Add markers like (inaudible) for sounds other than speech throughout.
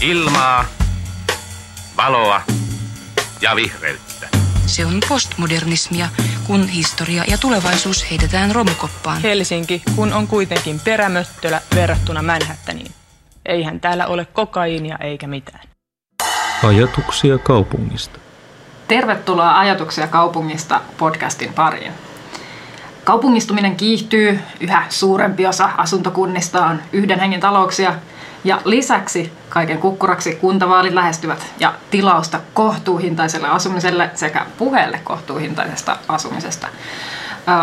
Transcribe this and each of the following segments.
Ilmaa, valoa ja vihreyttä. Se on postmodernismia, kun historia ja tulevaisuus heitetään romukoppaan. Helsinki, kun on kuitenkin perämöttölä verrattuna Manhattaniin. Eihän täällä ole kokaiinia eikä mitään. Ajatuksia kaupungista. Tervetuloa Ajatuksia kaupungista podcastin pariin. Kaupungistuminen kiihtyy, yhä suurempi osa asuntokunnista on yhden hengen talouksia ja lisäksi kaiken kukkuraksi kuntavaalit lähestyvät ja tilausta kohtuuhintaiselle asumiselle sekä puheelle kohtuuhintaisesta asumisesta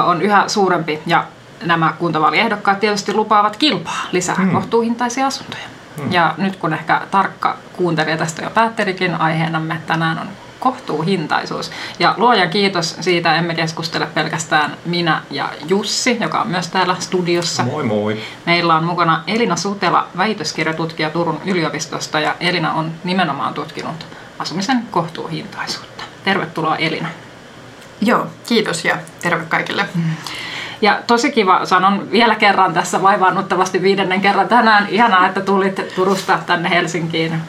on yhä suurempi ja nämä kuntavaaliehdokkaat tietysti lupaavat kilpaa lisää hmm. kohtuuhintaisia asuntoja. Hmm. Ja nyt kun ehkä tarkka kuuntelija tästä jo päätterikin, aiheenamme tänään on kohtuuhintaisuus. Ja luojan kiitos siitä, emme keskustele pelkästään minä ja Jussi, joka on myös täällä studiossa. Moi moi. Meillä on mukana Elina Sutela, väitöskirjatutkija Turun yliopistosta ja Elina on nimenomaan tutkinut asumisen kohtuuhintaisuutta. Tervetuloa Elina. Joo, kiitos ja terve kaikille. Mm. Ja tosi kiva, sanon vielä kerran tässä vaivaannuttavasti viidennen kerran tänään. Ihanaa, että tulit Turusta tänne Helsinkiin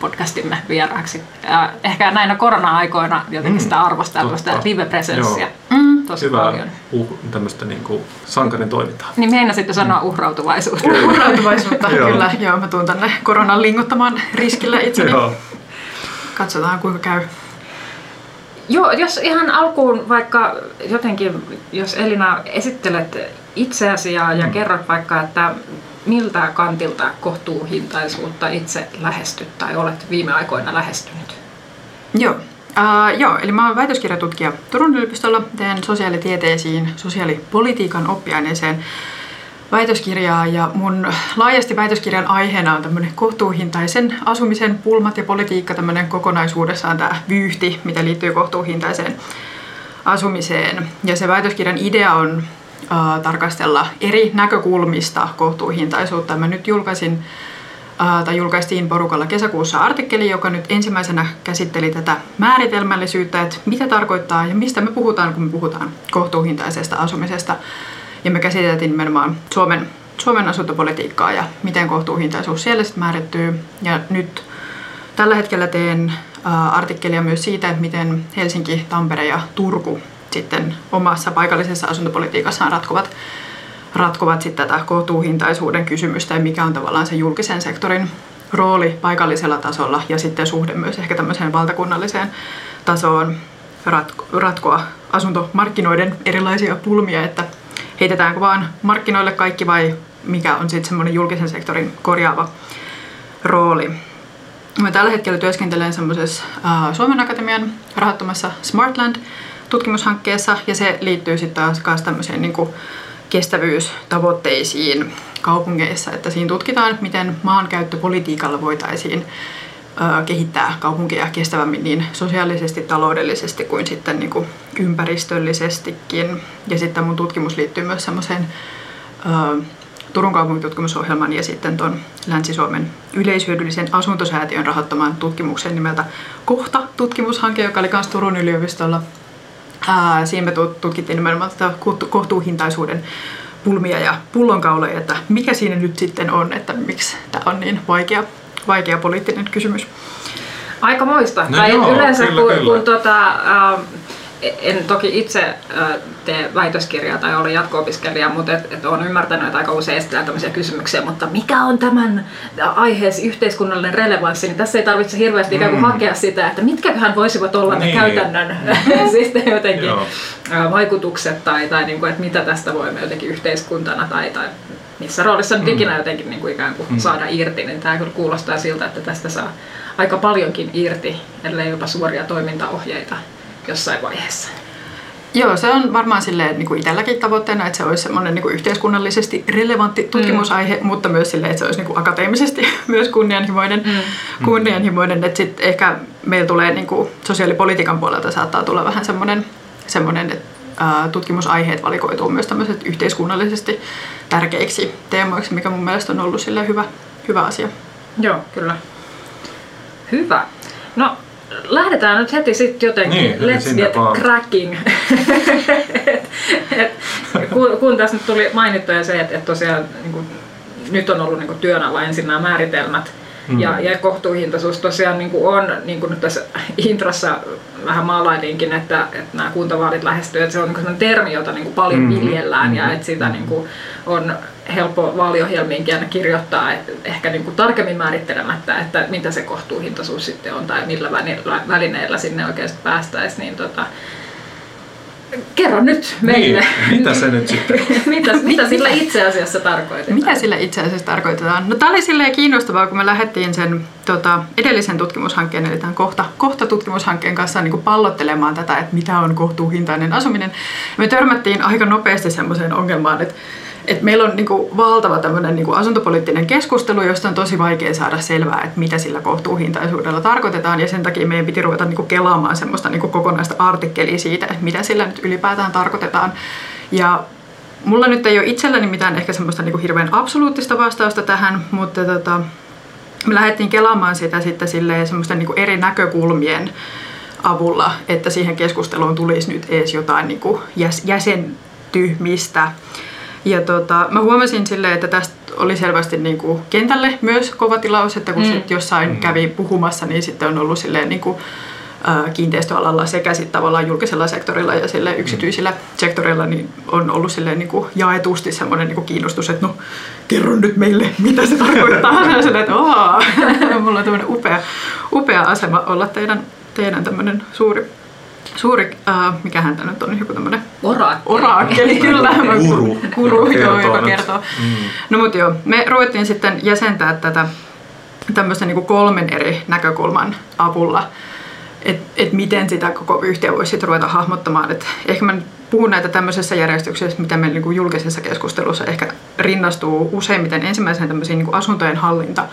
podcastimme vieraaksi. Ehkä näinä korona-aikoina jotenkin sitä arvostaa tällaista live-presenssiä. Mm. Tosi Hyvää paljon. Uh, tämmöistä niin kuin sankarin toimintaa. Niin sitten sanoa uhrautuvaisuutta. uhrautuvaisuutta, (laughs) kyllä. Joo, mä tuun tänne koronan linguttamaan riskillä itseni. Katsotaan kuinka käy. Joo, jos ihan alkuun vaikka jotenkin, jos Elina esittelet itseäsi ja, ja mm. kerrot vaikka, että miltä kantilta kohtuuhintaisuutta itse lähestyt tai olet viime aikoina lähestynyt? Joo, Uh, joo, eli mä oon väitöskirjatutkija Turun yliopistolla, teen sosiaalitieteisiin, sosiaalipolitiikan oppiaineeseen väitöskirjaa ja mun laajasti väitöskirjan aiheena on tämmöinen kohtuuhintaisen asumisen pulmat ja politiikka, tämmöinen kokonaisuudessaan tämä vyyhti, mitä liittyy kohtuuhintaiseen asumiseen. Ja se väitöskirjan idea on äh, tarkastella eri näkökulmista kohtuuhintaisuutta. Mä nyt julkaisin äh, tai julkaistiin porukalla kesäkuussa artikkeli, joka nyt ensimmäisenä käsitteli tätä määritelmällisyyttä, että mitä tarkoittaa ja mistä me puhutaan, kun me puhutaan kohtuuhintaisesta asumisesta. Ja me käsiteltiin nimenomaan Suomen, Suomen asuntopolitiikkaa ja miten kohtuuhintaisuus siellä sitten määrittyy. Ja nyt tällä hetkellä teen artikkelia myös siitä, että miten Helsinki, Tampere ja Turku sitten omassa paikallisessa asuntopolitiikassaan ratkovat, ratkovat sitten tätä kohtuuhintaisuuden kysymystä ja mikä on tavallaan se julkisen sektorin rooli paikallisella tasolla ja sitten suhde myös ehkä tämmöiseen valtakunnalliseen tasoon ratkoa asuntomarkkinoiden erilaisia pulmia, että heitetäänkö vaan markkinoille kaikki vai mikä on sitten semmoinen julkisen sektorin korjaava rooli. Mä tällä hetkellä työskentelen semmoisessa uh, Suomen Akatemian rahoittamassa Smartland tutkimushankkeessa ja se liittyy sitten taas, taas tämmöiseen niin kestävyystavoitteisiin kaupungeissa, että siinä tutkitaan, miten maankäyttöpolitiikalla voitaisiin kehittää kaupunkia kestävämmin niin sosiaalisesti, taloudellisesti kuin sitten niin kuin ympäristöllisestikin. Ja sitten mun tutkimus liittyy myös semmoiseen Turun kaupunkitutkimusohjelman ja sitten tuon Länsi-Suomen yleishyödyllisen asuntosäätiön rahoittamaan tutkimuksen nimeltä Kohta-tutkimushanke, joka oli myös Turun yliopistolla. Siinä me tutkittiin nimenomaan tätä kohtuuhintaisuuden pulmia ja pullonkauloja, että mikä siinä nyt sitten on, että miksi tämä on niin vaikea vaikea poliittinen kysymys. Aika moista. No tai joo, yleensä kyllä, kun, kyllä. kun tota, äh, en toki itse äh, tee väitöskirjaa tai ole jatko-opiskelija, mutta et, et olen ymmärtänyt, että aika usein esitellään tämmöisiä kysymyksiä, mutta mikä on tämän aiheesi yhteiskunnallinen relevanssi, niin tässä ei tarvitse hirveästi mm. ikään kuin mm. hakea sitä, että mitkäköhän voisivat olla niin. ne käytännön (laughs) siis jotenkin äh, vaikutukset tai, tai niin kuin, että mitä tästä voimme jotenkin yhteiskuntana tai, tai missä roolissa nyt mm. ikinä jotenkin niin kuin ikään kuin mm. saada irti, niin tämä kyllä kuulostaa siltä, että tästä saa aika paljonkin irti, ellei jopa suoria toimintaohjeita jossain vaiheessa. Joo, se on varmaan silleen niin kuin itselläkin tavoitteena, että se olisi semmoinen niin kuin yhteiskunnallisesti relevantti mm. tutkimusaihe, mm. mutta myös silleen, että se olisi niin kuin akateemisesti (laughs) myös kunnianhimoinen. Mm. kunnianhimoinen että sitten ehkä meillä tulee niin kuin sosiaalipolitiikan puolelta saattaa tulla vähän semmoinen, semmoinen että tutkimusaiheet valikoituu myös tämmöiset yhteiskunnallisesti tärkeiksi teemoiksi, mikä mun mielestä on ollut sille hyvä, hyvä asia. Joo, kyllä. Hyvä. No, lähdetään nyt heti sitten jotenkin. Niin, Let's get vaan. cracking. (laughs) et, et, kun, kun tässä nyt tuli mainittua se, että et tosiaan niin kun, nyt on ollut niin työn alla ensin nämä määritelmät Mm. Ja, ja kohtuuhintaisuus tosiaan niin kuin on, niin kuin nyt tässä introssa vähän maalailinkin, että, että nämä kuntavaalit lähestyy, että se on niin termi, jota niin kuin paljon mm. viljellään mm. ja että sitä niin kuin on helppo vaaliohjelmiinkin aina kirjoittaa, että ehkä niin kuin tarkemmin määrittelemättä, että mitä se kohtuuhintaisuus sitten on tai millä välineillä sinne oikeasti päästäisiin, niin tota, Kerro nyt meille. Niin, mitä se nyt sitten (laughs) mitä, mitä sillä itse asiassa tarkoitetaan? Mitä sillä itse asiassa tarkoitetaan? No tämä oli silleen kiinnostavaa, kun me lähdettiin sen tota, edellisen tutkimushankkeen, eli tämän kohta, kohta tutkimushankkeen kanssa niin kuin pallottelemaan tätä, että mitä on kohtuuhintainen asuminen. Me törmättiin aika nopeasti semmoiseen ongelmaan, että et meillä on niinku valtava tämmöinen niinku asuntopoliittinen keskustelu, josta on tosi vaikea saada selvää, että mitä sillä kohtuuhintaisuudella tarkoitetaan. Ja sen takia meidän piti ruveta niinku kelaamaan semmoista niinku kokonaista artikkelia siitä, että mitä sillä nyt ylipäätään tarkoitetaan. Ja mulla nyt ei ole itselläni mitään ehkä semmoista niinku hirveän absoluuttista vastausta tähän, mutta tota, me lähdettiin kelaamaan sitä sitten semmoisten niinku eri näkökulmien avulla, että siihen keskusteluun tulisi nyt edes jotain niinku jäsentymistä. Ja tota, mä huomasin silleen, että tästä oli selvästi niin kuin kentälle myös kova tilaus, että kun mm. sit jossain mm. kävi puhumassa, niin sitten on ollut silleen niin kuin, kiinteistöalalla sekä sitten tavallaan julkisella sektorilla ja sille mm. yksityisillä sektorilla niin on ollut silleen niin kuin jaetusti semmoinen niin kuin kiinnostus, että no kerro nyt meille, mitä se tarkoittaa. (laughs) ja silleen, että Aa, (laughs) mulla on tämmöinen upea, upea asema olla teidän, teidän tämmöinen suuri suuri, äh, mikä häntä nyt on, joku tämmöinen oraakkeli, oraakkeli kyllä. Kuru. Kuru, joo, joka kertoo. Mm. No mutta joo, me ruvettiin sitten jäsentää tätä tämmöisen niin kolmen eri näkökulman avulla, että et miten sitä koko yhtiö voisi sitten ruveta hahmottamaan. Et ehkä mä puhun näitä tämmöisessä järjestyksessä, mitä meillä niin julkisessa keskustelussa ehkä rinnastuu useimmiten ensimmäisenä tämmöisiin niin asuntojen hallinta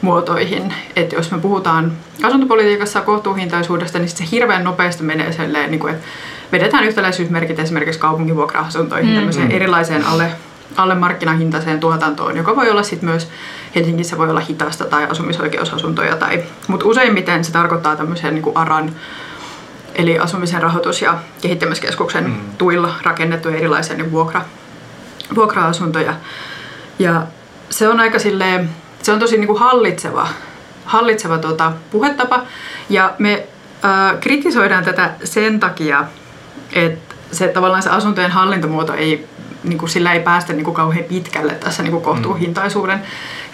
muotoihin. Että jos me puhutaan asuntopolitiikassa kohtuuhintaisuudesta, niin se hirveän nopeasti menee silleen, niin kuin, että vedetään yhtäläisyysmerkit esimerkiksi kaupunkivuokra-asuntoihin, mm. tämmöiseen erilaiseen alle, alle markkinahintaiseen tuotantoon, joka voi olla sitten myös Helsingissä voi olla hitaasta tai asumisoikeusasuntoja. Tai, mutta useimmiten se tarkoittaa tämmöisen niin kuin ARAN, eli asumisen rahoitus- ja kehittämiskeskuksen mm. tuilla rakennettuja erilaisia niin vuokra, vuokra-asuntoja. Ja se on aika silleen, se on tosi niin kuin hallitseva, hallitseva tuota, puhetapa. Ja me äh, kritisoidaan tätä sen takia, että se tavallaan se asuntojen hallintomuoto ei, niin kuin, sillä ei päästä niin kuin kauhean pitkälle tässä niin kuin kohtuuhintaisuuden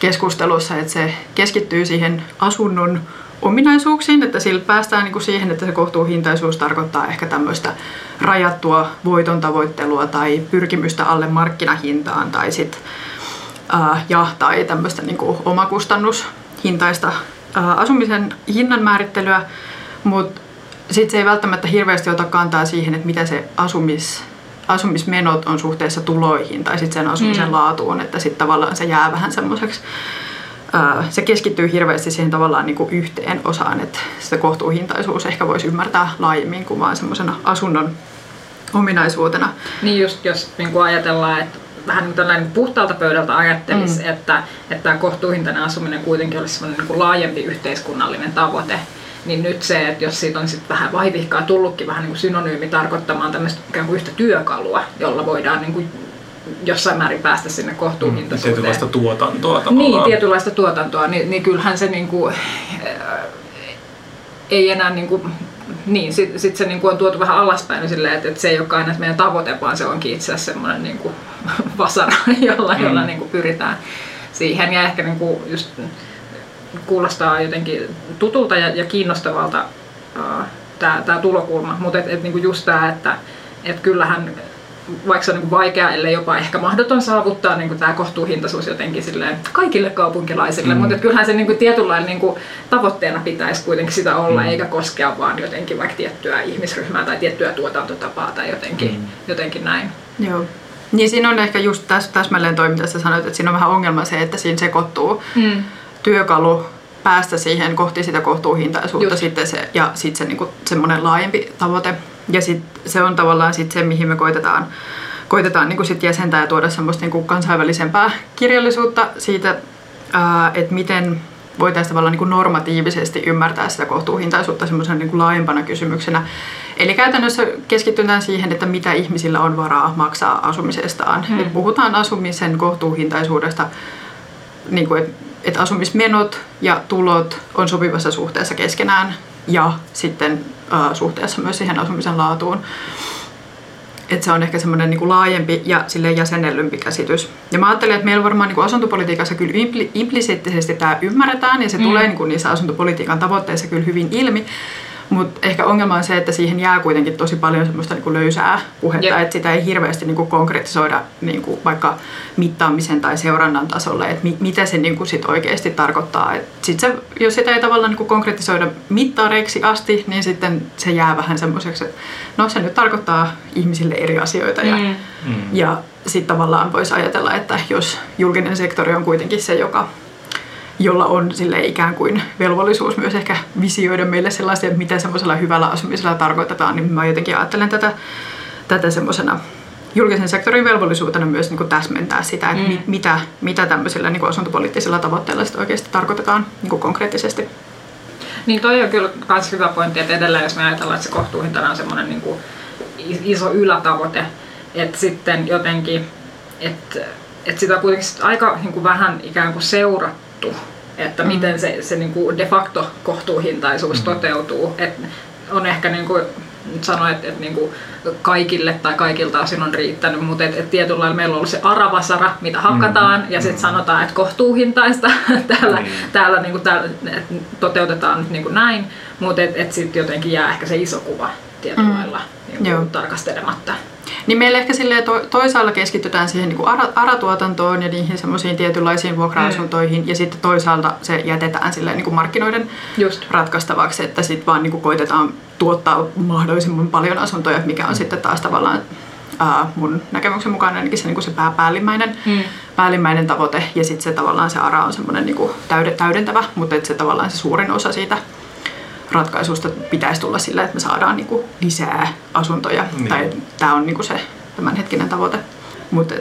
keskustelussa, että se keskittyy siihen asunnon ominaisuuksiin, että sillä päästään niin kuin siihen, että se kohtuuhintaisuus tarkoittaa ehkä tämmöistä rajattua voiton tavoittelua tai pyrkimystä alle markkinahintaan tai sitten ää, ja tai tämmöistä niin kuin omakustannushintaista ää, asumisen hinnan määrittelyä, mutta sitten se ei välttämättä hirveästi ota kantaa siihen, että mitä se asumis, asumismenot on suhteessa tuloihin tai sitten sen asumisen mm. laatuun, että sitten tavallaan se jää vähän semmoiseksi se keskittyy hirveästi siihen tavallaan niin kuin yhteen osaan, että sitä kohtuuhintaisuus ehkä voisi ymmärtää laajemmin kuin vaan semmoisena asunnon ominaisuutena. Niin just jos niin kuin ajatellaan, että vähän niin tällainen puhtaalta pöydältä ajattelisi, mm. että, että tämä kohtuuhintainen asuminen kuitenkin olisi sellainen niin laajempi yhteiskunnallinen tavoite, niin nyt se, että jos siitä on sitten vähän vaivihkaa tullutkin vähän niin kuin synonyymi tarkoittamaan tämmöistä ikään kuin yhtä työkalua, jolla voidaan niin kuin jossain määrin päästä sinne kohtuuhintaisuuteen. Mm, tietynlaista tuotantoa tavallaan. Niin, tietynlaista tuotantoa, niin, niin kyllähän se niin kuin, äh, ei enää niin kuin, niin, sitten sit se niin kuin on tuotu vähän alaspäin silleen, että, että se ei ole aina meidän tavoite, vaan se onkin itse asiassa semmoinen niin kuin (laughs) vasara, jolla, mm. jolla niin kuin pyritään siihen. Ja ehkä niin kuin just kuulostaa jotenkin tutulta ja, ja kiinnostavalta uh, tämä tulokulma, mutta et, et, niin kuin just tämä, että et kyllähän vaikka se on niin vaikea, ellei jopa ehkä mahdoton saavuttaa niin tämä kohtuuhintaisuus jotenkin silleen kaikille kaupunkilaisille, mm. mutta kyllähän se niin kuin tietynlainen niin kuin tavoitteena pitäisi kuitenkin sitä olla, mm. eikä koskea vaan jotenkin vaikka tiettyä ihmisryhmää tai tiettyä tuotantotapaa tai jotenkin, mm. jotenkin näin. Joo. Niin siinä on ehkä just täs, täsmälleen toi, mitä sä sanoit, että siinä on vähän ongelma se, että siinä sekoittuu mm. työkalu päästä siihen kohti sitä kohtuuhintaisuutta sitten se, ja sitten se niinku, semmoinen laajempi tavoite. Ja sit se on tavallaan sit se, mihin me koitetaan, koitetaan niinku sit jäsentää ja tuoda semmoista niinku kansainvälisempää kirjallisuutta siitä, että miten voitaisiin tavallaan niin normatiivisesti ymmärtää sitä kohtuuhintaisuutta semmoisena niin laajempana kysymyksenä. Eli käytännössä keskitytään siihen, että mitä ihmisillä on varaa maksaa asumisestaan. Hmm. Et puhutaan asumisen kohtuuhintaisuudesta, niin kuin, että että asumismenot ja tulot on sopivassa suhteessa keskenään ja sitten ää, suhteessa myös siihen asumisen laatuun. Että se on ehkä semmoinen niin laajempi ja sille jäsennellympi käsitys. Ja mä ajattelen, että meillä varmaan niin kuin asuntopolitiikassa kyllä impli, implisiittisesti tämä ymmärretään ja se mm. tulee niin kuin niissä asuntopolitiikan tavoitteissa kyllä hyvin ilmi. Mutta ehkä ongelma on se, että siihen jää kuitenkin tosi paljon semmoista niin kuin löysää puhetta, että sitä ei hirveästi niin kuin konkretisoida niin kuin vaikka mittaamisen tai seurannan tasolle, että mi- mitä se niin kuin sit oikeasti tarkoittaa. Et sit se, jos sitä ei tavallaan niin kuin konkretisoida mittareiksi asti, niin sitten se jää vähän semmoiseksi, että no se nyt tarkoittaa ihmisille eri asioita. Ja, mm. ja sitten tavallaan voisi ajatella, että jos julkinen sektori on kuitenkin se, joka jolla on sille ikään kuin velvollisuus myös ehkä visioida meille sellaisia, että mitä semmoisella hyvällä asumisella tarkoitetaan, niin mä jotenkin ajattelen tätä, tätä semmoisena julkisen sektorin velvollisuutena myös niin kuin täsmentää sitä, että mm. mitä, mitä tämmöisillä niin kuin asuntopoliittisilla tavoitteilla sitten oikeasti tarkoitetaan niin kuin konkreettisesti. Niin toi on kyllä myös hyvä pointti, että edelleen jos me ajatellaan, että se kohtuuhinta on semmoinen niin kuin iso ylätavoite, että sitten jotenkin, että, että sitä on kuitenkin aika niin kuin vähän ikään kuin seurattu että miten se, se niin kuin de facto kohtuuhintaisuus mm. toteutuu. Et on ehkä niin kuin, nyt sanoa, että, että niin kuin kaikille tai kaikilta osin on riittänyt, mutta et, et tietyllä lailla meillä on ollut se aravasara, mitä hakataan, mm. ja sitten sanotaan, että kohtuuhintaista (laughs) täällä, mm. täällä, niin kuin, täällä toteutetaan nyt niin kuin näin, mutta et, et sitten jotenkin jää ehkä se iso kuva tietyllä mm. lailla niin kuin tarkastelematta. Niin meillä ehkä silleen to, toisaalla keskitytään siihen niin ara, aratuotantoon ja niihin semmoisiin tietynlaisiin vuokra-asuntoihin mm. ja sitten toisaalta se jätetään silleen niin kuin markkinoiden Just. ratkaistavaksi, että sitten vaan niin kuin koitetaan tuottaa mahdollisimman paljon asuntoja, mikä on mm. sitten taas tavallaan ää, mun näkemyksen mukaan ainakin se, niin kuin se pää, päällimmäinen, mm. päällimmäinen tavoite ja sitten se tavallaan se ARA on semmoinen niin kuin täydentävä, mutta että se tavallaan se suurin osa siitä ratkaisusta pitäisi tulla sillä, että me saadaan niin kuin lisää asuntoja. Niin. Tai tämä on niin kuin se tämänhetkinen tavoite. Mutta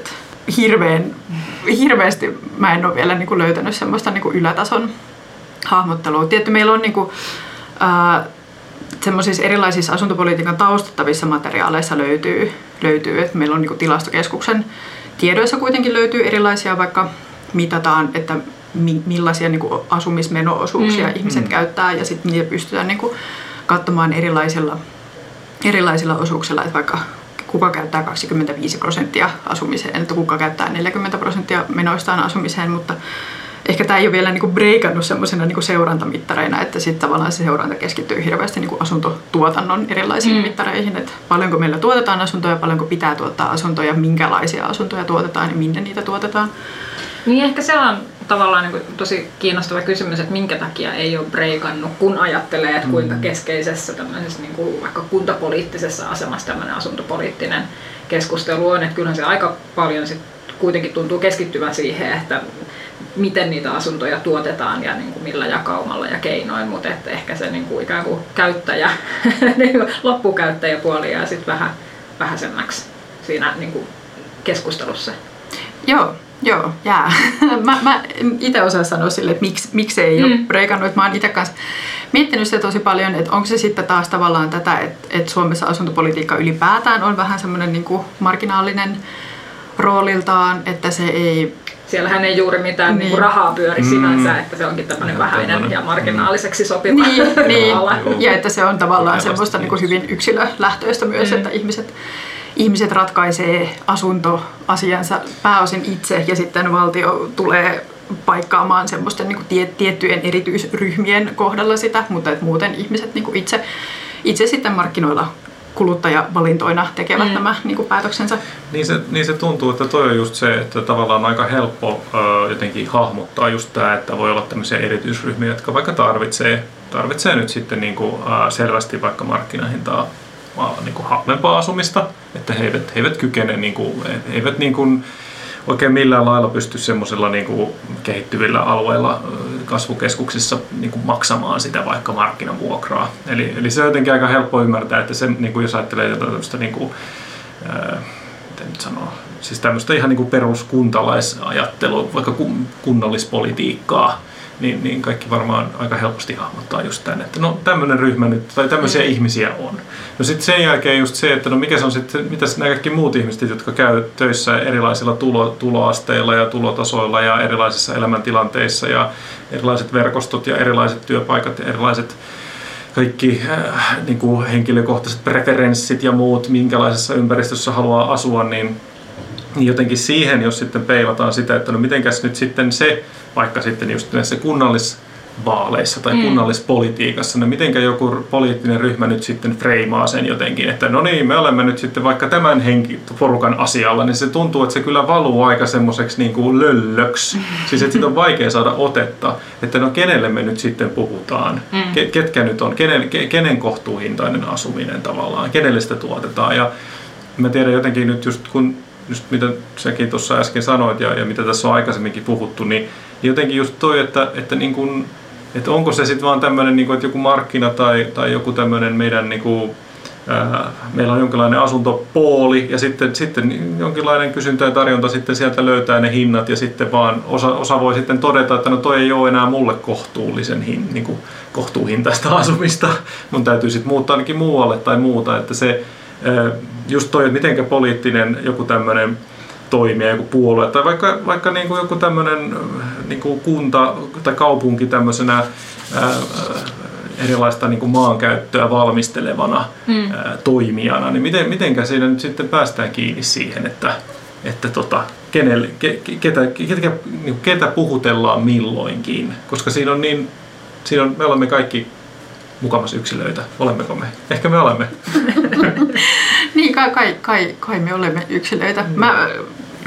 hirveän, hirveästi mä en ole vielä niin kuin löytänyt semmoista niin kuin ylätason hahmottelua. Tietty meillä on niin kuin, äh, semmoisissa erilaisissa asuntopolitiikan taustattavissa materiaaleissa löytyy, löytyy että meillä on niin kuin tilastokeskuksen tiedoissa kuitenkin löytyy erilaisia, vaikka mitataan, että millaisia niin kuin asumismenoosuuksia mm. ihmiset mm. käyttää ja sitten niitä pystytään niin kuin katsomaan erilaisilla, erilaisilla osuuksilla, että vaikka kuka käyttää 25 prosenttia asumiseen, että kuka käyttää 40 prosenttia menoistaan asumiseen, mutta ehkä tämä ei ole vielä niinku breikannut semmoisena niinku seurantamittareina, että sitten tavallaan se seuranta keskittyy hirveästi niinku asuntotuotannon erilaisiin mm. mittareihin, että paljonko meillä tuotetaan asuntoja, paljonko pitää tuottaa asuntoja, minkälaisia asuntoja tuotetaan ja minne niitä tuotetaan. Niin ehkä se on tavallaan niin kuin tosi kiinnostava kysymys, että minkä takia ei ole breikannut, kun ajattelee, että kuinka mm. keskeisessä tämmöisessä niin kuin vaikka kuntapoliittisessa asemassa tämmöinen asuntopoliittinen keskustelu on, että kyllähän se aika paljon sit kuitenkin tuntuu keskittyvän siihen, että miten niitä asuntoja tuotetaan ja niin kuin millä jakaumalla ja keinoin, mutta että ehkä se niin kuin ikään kuin käyttäjä, (laughs) niin loppukäyttäjäpuoli jää sitten vähän vähäisemmäksi siinä niin kuin keskustelussa. Joo, Joo, jää. (laughs) mä, mä itse osaan sanoa sille, että miksi, miksi ei mm. ole breikannut. Mä oon itse kanssa miettinyt sitä tosi paljon, että onko se sitten taas tavallaan tätä, että, että Suomessa asuntopolitiikka ylipäätään on vähän semmoinen niin kuin marginaalinen rooliltaan, että se ei... Siellähän ei juuri mitään niin. Niin rahaa pyöri mm. sinänsä, että se onkin tämmöinen ja vähäinen tämmönen. ja marginaaliseksi sopiva niin, niin. Ja että se on tavallaan semmoista niin kuin hyvin yksilölähtöistä myös, mm. että ihmiset ihmiset ratkaisee asuntoasiansa pääosin itse ja sitten valtio tulee paikkaamaan semmoisten niin tiettyjen erityisryhmien kohdalla sitä, mutta että muuten ihmiset niin kuin itse, itse sitten markkinoilla kuluttajavalintoina tekevät mm. nämä niin kuin päätöksensä. Niin se, niin se tuntuu, että toi on just se, että tavallaan aika helppo ö, jotenkin hahmottaa just tämä, että voi olla tämmöisiä erityisryhmiä, jotka vaikka tarvitsee, tarvitsee nyt sitten niin kuin, ö, selvästi vaikka markkinahintaa niin kuin halvempaa asumista, että he eivät, he eivät kykene, niin kuin, he eivät niin kuin, oikein millään lailla pysty semmoisilla niin kuin kehittyvillä alueilla kasvukeskuksissa niin kuin maksamaan sitä vaikka markkinavuokraa. Eli, eli se on jotenkin aika helppo ymmärtää, että se, niin kuin jos ajattelee tämmöistä niin kuin, ää, miten nyt sanoo, siis tämmöistä ihan niin kuin peruskuntalaisajattelua, vaikka kunnallispolitiikkaa, niin, niin kaikki varmaan aika helposti hahmottaa just tämän, että no tämmöinen ryhmä nyt, tai tämmöisiä mm. ihmisiä on. No sitten sen jälkeen just se, että no mikä se on sitten, mitä nämä kaikki muut ihmiset, jotka käy töissä erilaisilla tulo, tuloasteilla ja tulotasoilla ja erilaisissa elämäntilanteissa ja erilaiset verkostot ja erilaiset työpaikat ja erilaiset kaikki äh, niin kuin henkilökohtaiset preferenssit ja muut, minkälaisessa ympäristössä haluaa asua, niin niin jotenkin siihen, jos sitten peilataan sitä, että no mitenkäs nyt sitten se, vaikka sitten just näissä kunnallisvaaleissa tai mm. kunnallispolitiikassa, no mitenkä joku poliittinen ryhmä nyt sitten freimaa sen jotenkin, että no niin, me olemme nyt sitten vaikka tämän henki, porukan asialla, niin se tuntuu, että se kyllä valuu aika semmoiseksi niin kuin löllöksi. (laughs) Siis että siitä on vaikea saada otetta, että no kenelle me nyt sitten puhutaan, mm. ketkä nyt on, kenen, kenen kohtuuhintainen asuminen tavallaan, kenelle sitä tuotetaan ja mä tiedän jotenkin nyt just kun just mitä säkin tuossa äsken sanoit ja, ja mitä tässä on aikaisemminkin puhuttu, niin jotenkin just toi, että, että, niin kun, että onko se sitten vaan tämmöinen, niin että joku markkina tai, tai joku tämmöinen meidän niin kuin, ää, meillä on jonkinlainen asuntopooli ja sitten, sitten jonkinlainen kysyntä ja tarjonta sitten sieltä löytää ne hinnat ja sitten vaan osa, osa voi sitten todeta, että no toi ei ole enää mulle kohtuullisen hin, niin kuin kohtuuhintaista asumista, mun täytyy sitten muuttaa ainakin muualle tai muuta, että se, just toi, että miten poliittinen joku tämmöinen toimija, joku puolue tai vaikka, vaikka niin kuin joku tämmöinen niin kuin kunta tai kaupunki tämmöisenä ää, erilaista niin kuin maankäyttöä valmistelevana mm. ää, toimijana, niin miten, mitenkä siinä nyt sitten päästään kiinni siihen, että, että tota, kenelle, ke, ketä, ketä, niin ketä puhutellaan milloinkin, koska siinä on niin, siinä on, me olemme kaikki mukamas yksilöitä. Olemmeko me? Ehkä me olemme. (laughs) kai, kai, kai, kai me olemme yksilöitä. Mm. Mä,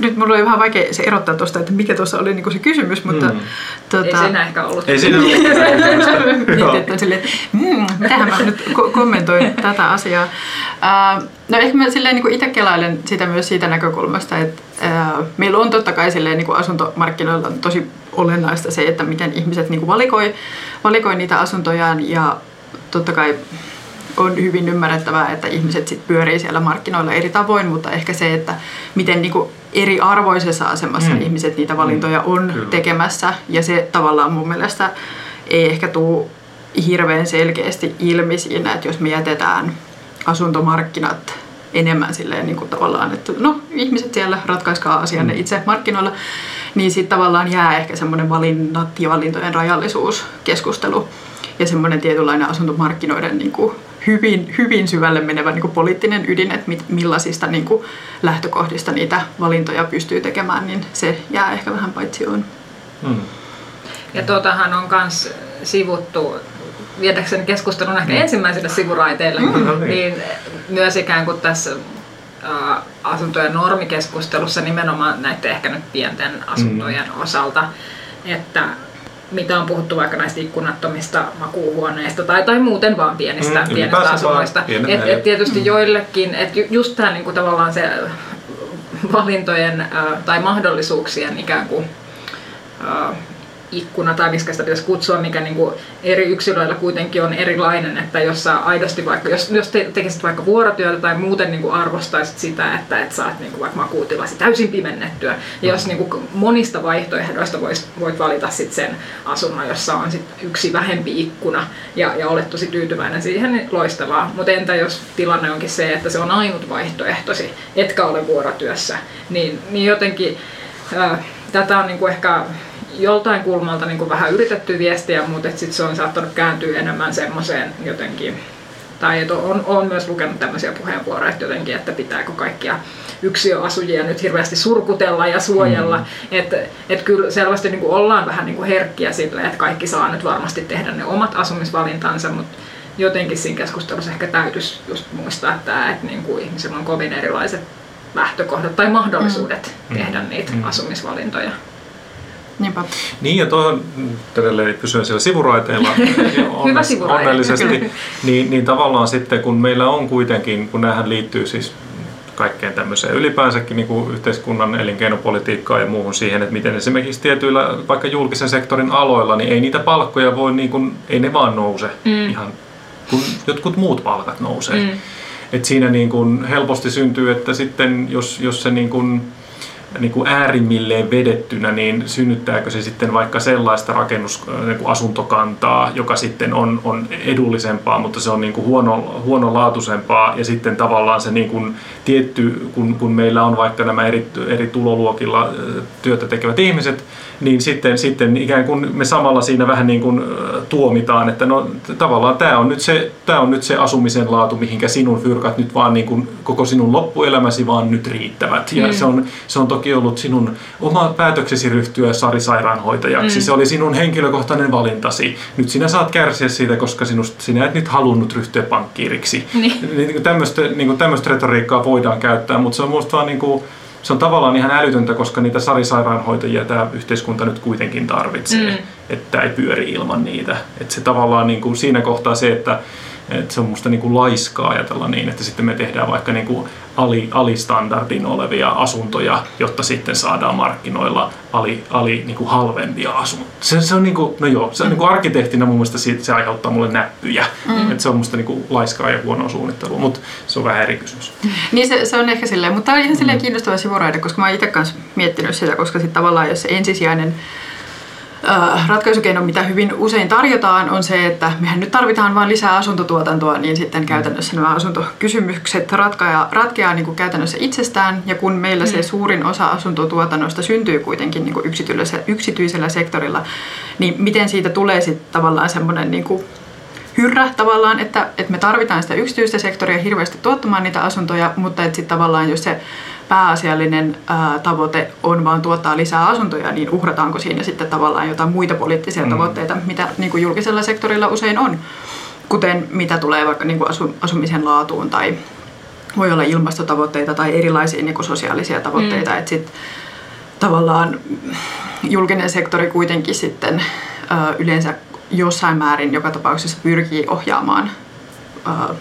nyt mulla oli vähän vaikea se erottaa tuosta, että mikä tuossa oli niinku se kysymys, mutta... Mm. Tuota, ei siinä ehkä ollut. Ei siinä (laughs) ollut. niin, että silleen, mm, mitähän mä nyt ko- kommentoin tätä asiaa. Uh, no ehkä mä silleen niin itse kelailen sitä myös siitä näkökulmasta, että uh, meillä on totta kai silleen niin asuntomarkkinoilla tosi olennaista se, että miten ihmiset niin valikoi, valikoi niitä asuntojaan ja totta kai on hyvin ymmärrettävää, että ihmiset sit pyörii siellä markkinoilla eri tavoin, mutta ehkä se, että miten niin kuin eri arvoisessa asemassa mm. ihmiset niitä valintoja mm. on Kyllä. tekemässä ja se tavallaan mun mielestä ei ehkä tule hirveän selkeästi ilmi siinä, että jos me jätetään asuntomarkkinat enemmän silleen niin kuin tavallaan, että no ihmiset siellä ratkaiskaa asianne mm. itse markkinoilla, niin sitten tavallaan jää ehkä semmoinen valinnat ja valintojen rajallisuus keskustelu ja semmoinen tietynlainen asuntomarkkinoiden niin kuin hyvin, hyvin syvälle menevä niin kuin poliittinen ydin, että mit, millaisista niin kuin lähtökohdista niitä valintoja pystyy tekemään, niin se jää ehkä vähän paitsi on. Hmm. Ja tuotahan on myös sivuttu viedäkseni keskustelun ehkä mm. ensimmäiselle sivuraiteille, mm, niin myös ikään kuin tässä asuntojen normikeskustelussa nimenomaan näiden ehkä nyt pienten asuntojen mm. osalta, että mitä on puhuttu vaikka näistä ikkunattomista makuuhuoneista tai, tai muuten vaan pienistä, mm, pienistä asunnoista. Et, et tietysti mm. joillekin, että just tämä niinku tavallaan se valintojen äh, tai mahdollisuuksien ikään kuin äh, ikkuna tai mistä sitä pitäisi kutsua, mikä niin kuin eri yksilöillä kuitenkin on erilainen, että jos sä aidosti vaikka, jos, jos te, tekisit vaikka vuorotyötä tai muuten niin kuin arvostaisit sitä, että et saat niin kuin vaikka makuutilasi täysin pimennettyä, ja jos niin kuin monista vaihtoehdoista vois, voit valita sit sen asunnon, jossa on sit yksi vähempi ikkuna ja, ja olet tosi tyytyväinen siihen, niin loistavaa. Mutta entä jos tilanne onkin se, että se on ainut vaihtoehtosi, etkä ole vuorotyössä, niin, niin jotenkin ää, tätä on niin kuin ehkä joltain kulmalta niin kuin vähän yritetty viestiä, mutta sitten se on saattanut kääntyä enemmän semmoiseen jotenkin, tai että on, on myös lukenut tämmöisiä puheenvuoroja, että jotenkin, että pitääkö kaikkia yksiöasujia nyt hirveästi surkutella ja suojella. Mm. Että et kyllä selvästi niin kuin ollaan vähän niin kuin herkkiä sille, että kaikki saa nyt varmasti tehdä ne omat asumisvalintansa, mutta jotenkin siinä keskustelussa ehkä täytyisi just muistaa, että, että niin kuin ihmisillä on kovin erilaiset lähtökohdat tai mahdollisuudet mm. tehdä niitä mm. asumisvalintoja. Niinpä. Niin ja tuohon edelleen pysyen siellä sivuraiteilla (laughs) Hyvä sivuraite. onnellisesti, niin, niin tavallaan sitten kun meillä on kuitenkin, kun näähän liittyy siis kaikkeen tämmöiseen ylipäänsäkin niin kuin yhteiskunnan elinkeinopolitiikkaan ja muuhun siihen, että miten esimerkiksi tietyillä vaikka julkisen sektorin aloilla, niin ei niitä palkkoja voi, niin kuin, ei ne vaan nouse mm. ihan, kun jotkut muut palkat nousee. Mm. Et siinä niin kuin helposti syntyy, että sitten jos, jos se niin kuin, niin kuin äärimmilleen vedettynä, niin synnyttääkö se sitten vaikka sellaista rakennus, niin kuin asuntokantaa, joka sitten on, on edullisempaa, mutta se on niin kuin huono, huonolaatuisempaa ja sitten tavallaan se niin kuin tietty, kun, kun meillä on vaikka nämä eri, eri tuloluokilla työtä tekevät ihmiset, niin sitten, sitten ikään kuin me samalla siinä vähän niin kuin tuomitaan, että no tavallaan tämä on nyt se, tämä on nyt se asumisen laatu, mihinkä sinun fyrkat nyt vaan niin kuin koko sinun loppuelämäsi vaan nyt riittävät. Ja mm. se, on, se on toki ollut sinun oma päätöksesi ryhtyä Sari-sairaanhoitajaksi. Mm. Se oli sinun henkilökohtainen valintasi. Nyt sinä saat kärsiä siitä, koska sinusta, sinä et nyt halunnut ryhtyä pankkiiriksi. Niin. Niin, tämmöistä, niin kuin tämmöistä retoriikkaa voidaan käyttää, mutta se on minusta vaan niin kuin, se on tavallaan ihan älytöntä, koska niitä sarisairaanhoitajia tämä yhteiskunta nyt kuitenkin tarvitsee, mm. että ei pyöri ilman niitä. Että se tavallaan niin kuin siinä kohtaa se, että että se on musta niin kuin laiskaa ajatella niin, että sitten me tehdään vaikka niin kuin ali, alistandardin olevia asuntoja, jotta sitten saadaan markkinoilla ali, ali niin kuin halvempia asuntoja. Se, se on niin kuin, no joo, se on niin kuin arkkitehtina mun mielestä se aiheuttaa mulle näppyjä. Mm. Että se on musta niin kuin laiskaa ja huonoa suunnittelua, mutta se on vähän eri kysymys. (laughs) Niin se, se on ehkä silleen, mutta tämä on ihan silleen mm. kiinnostava sivuraide, koska mä oon itse kanssa miettinyt sitä, koska sitten tavallaan jos se ensisijainen ratkaisukeino, mitä hyvin usein tarjotaan, on se, että mehän nyt tarvitaan vain lisää asuntotuotantoa, niin sitten käytännössä nämä asuntokysymykset ratkeaa, ratkeaa niin kuin käytännössä itsestään. Ja kun meillä se mm. suurin osa asuntotuotannosta syntyy kuitenkin niin kuin yksityisellä, yksityisellä sektorilla, niin miten siitä tulee sitten tavallaan semmoinen niin kuin hyrrä tavallaan, että, että me tarvitaan sitä yksityistä sektoria hirveästi tuottamaan niitä asuntoja, mutta että sitten tavallaan jos se pääasiallinen ää, tavoite on vaan tuottaa lisää asuntoja, niin uhrataanko siinä sitten tavallaan jotain muita poliittisia mm. tavoitteita, mitä niin kuin julkisella sektorilla usein on, kuten mitä tulee vaikka niin kuin asu, asumisen laatuun tai voi olla ilmastotavoitteita tai erilaisia niin kuin sosiaalisia tavoitteita, mm. että sitten tavallaan julkinen sektori kuitenkin sitten ää, yleensä jossain määrin joka tapauksessa pyrkii ohjaamaan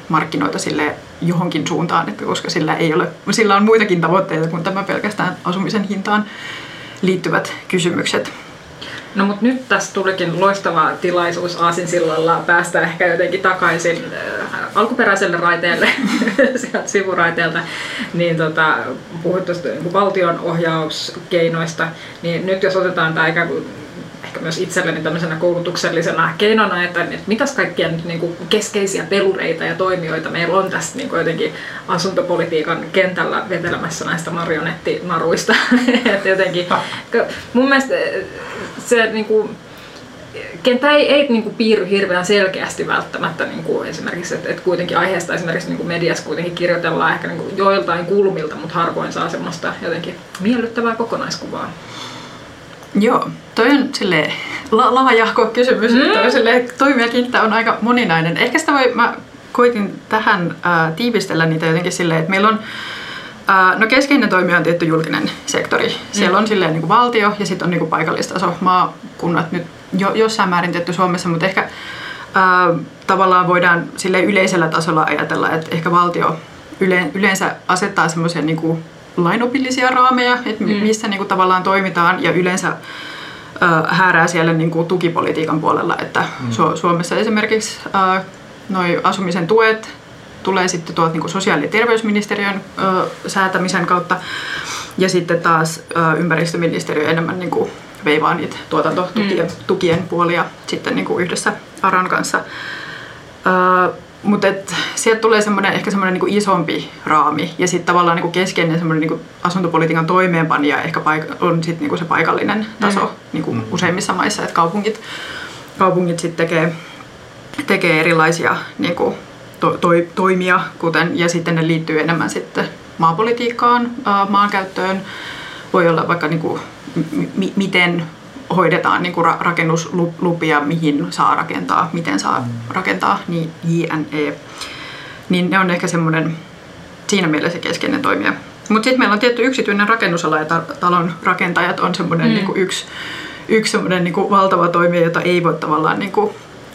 markkinoita sille johonkin suuntaan, että koska sillä, ei ole, sillä on muitakin tavoitteita kuin tämä pelkästään asumisen hintaan liittyvät kysymykset. No mutta nyt tässä tulikin loistava tilaisuus Aasinsillalla päästä ehkä jotenkin takaisin äh, alkuperäiselle raiteelle (laughs) sieltä sivuraiteelta, niin tota, puhuit tuosta niin valtion ohjauskeinoista, niin nyt jos otetaan tämä ikään kuin ehkä myös itselleni tämmöisenä koulutuksellisena keinona, että, että mitäs kaikkia nyt niin kuin keskeisiä pelureita ja toimijoita meillä on tässä niin kuin jotenkin asuntopolitiikan kentällä vetelemässä näistä marionettinaruista. (laughs) että jotenkin, mun mielestä se niin kuin, kenttä ei, ei niin kuin piirry hirveän selkeästi välttämättä niin kuin esimerkiksi, että, että kuitenkin aiheesta esimerkiksi niin kuin mediassa kuitenkin kirjoitellaan ehkä niin kuin joiltain kulmilta, mutta harvoin saa semmoista jotenkin miellyttävää kokonaiskuvaa. Joo, toi on sille la- laajahko kysymys, mm. että sille toimijakenttä on aika moninainen. Ehkä sitä voi, mä koitin tähän äh, tiivistellä niitä jotenkin silleen, että meillä on äh, No keskeinen toimija on tietty julkinen sektori. Siellä mm. on silleen niin kuin valtio ja sitten on niin kuin paikallistaso. Maakunnat nyt jo, jossain määrin tietty Suomessa, mutta ehkä äh, tavallaan voidaan sille yleisellä tasolla ajatella, että ehkä valtio yle, yleensä asettaa semmoisen niin kuin lainopillisia raameja, että mm. missä niin kuin tavallaan toimitaan ja yleensä häärää siellä niin kuin tukipolitiikan puolella, että mm. Su- Suomessa esimerkiksi noi asumisen tuet tulee sitten tuolta niin kuin sosiaali- ja terveysministeriön ö, säätämisen kautta ja sitten taas ö, ympäristöministeriö enemmän niin kuin veivaa niitä tuotantotukien mm. tukien puolia sitten niin kuin yhdessä ARAN kanssa. Ö, mutta sieltä tulee semmoinen, ehkä semmoinen niin isompi raami ja sitten tavallaan niin keskeinen semmoinen niin asuntopolitiikan toimeenpanija ehkä paik- on sitten niin se paikallinen taso mm. niin kuin useimmissa maissa, että kaupungit, kaupungit sitten tekee, tekee erilaisia niin kuin to, to, toimia, kuten, ja sitten ne liittyy enemmän sitten maapolitiikkaan, maankäyttöön. Voi olla vaikka niin kuin, m- miten hoidetaan niin kuin rakennuslupia, mihin saa rakentaa, miten saa mm. rakentaa, niin JNE. Niin ne on ehkä semmoinen siinä mielessä keskeinen toimija. Mutta sitten meillä on tietty yksityinen rakennusala ja talon rakentajat on semmoinen mm. niin yksi, yksi semmoinen niin valtava toimija, jota ei voi tavallaan niin kuin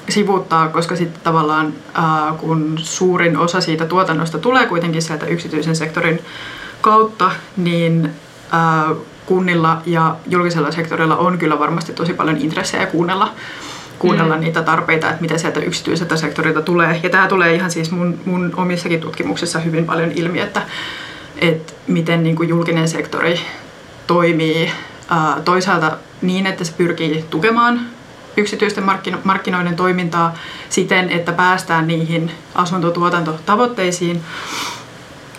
sivuuttaa, koska sitten tavallaan äh, kun suurin osa siitä tuotannosta tulee kuitenkin sieltä yksityisen sektorin kautta, niin äh, kunnilla ja julkisella sektorilla on kyllä varmasti tosi paljon intressejä kuunnella, kuunnella mm. niitä tarpeita, että mitä sieltä yksityiseltä sektorilta tulee. Ja tämä tulee ihan siis mun, mun omissakin tutkimuksissa hyvin paljon ilmi, että, että miten niin kuin julkinen sektori toimii ää, toisaalta niin, että se pyrkii tukemaan yksityisten markkino- markkinoiden toimintaa siten, että päästään niihin asuntotuotantotavoitteisiin,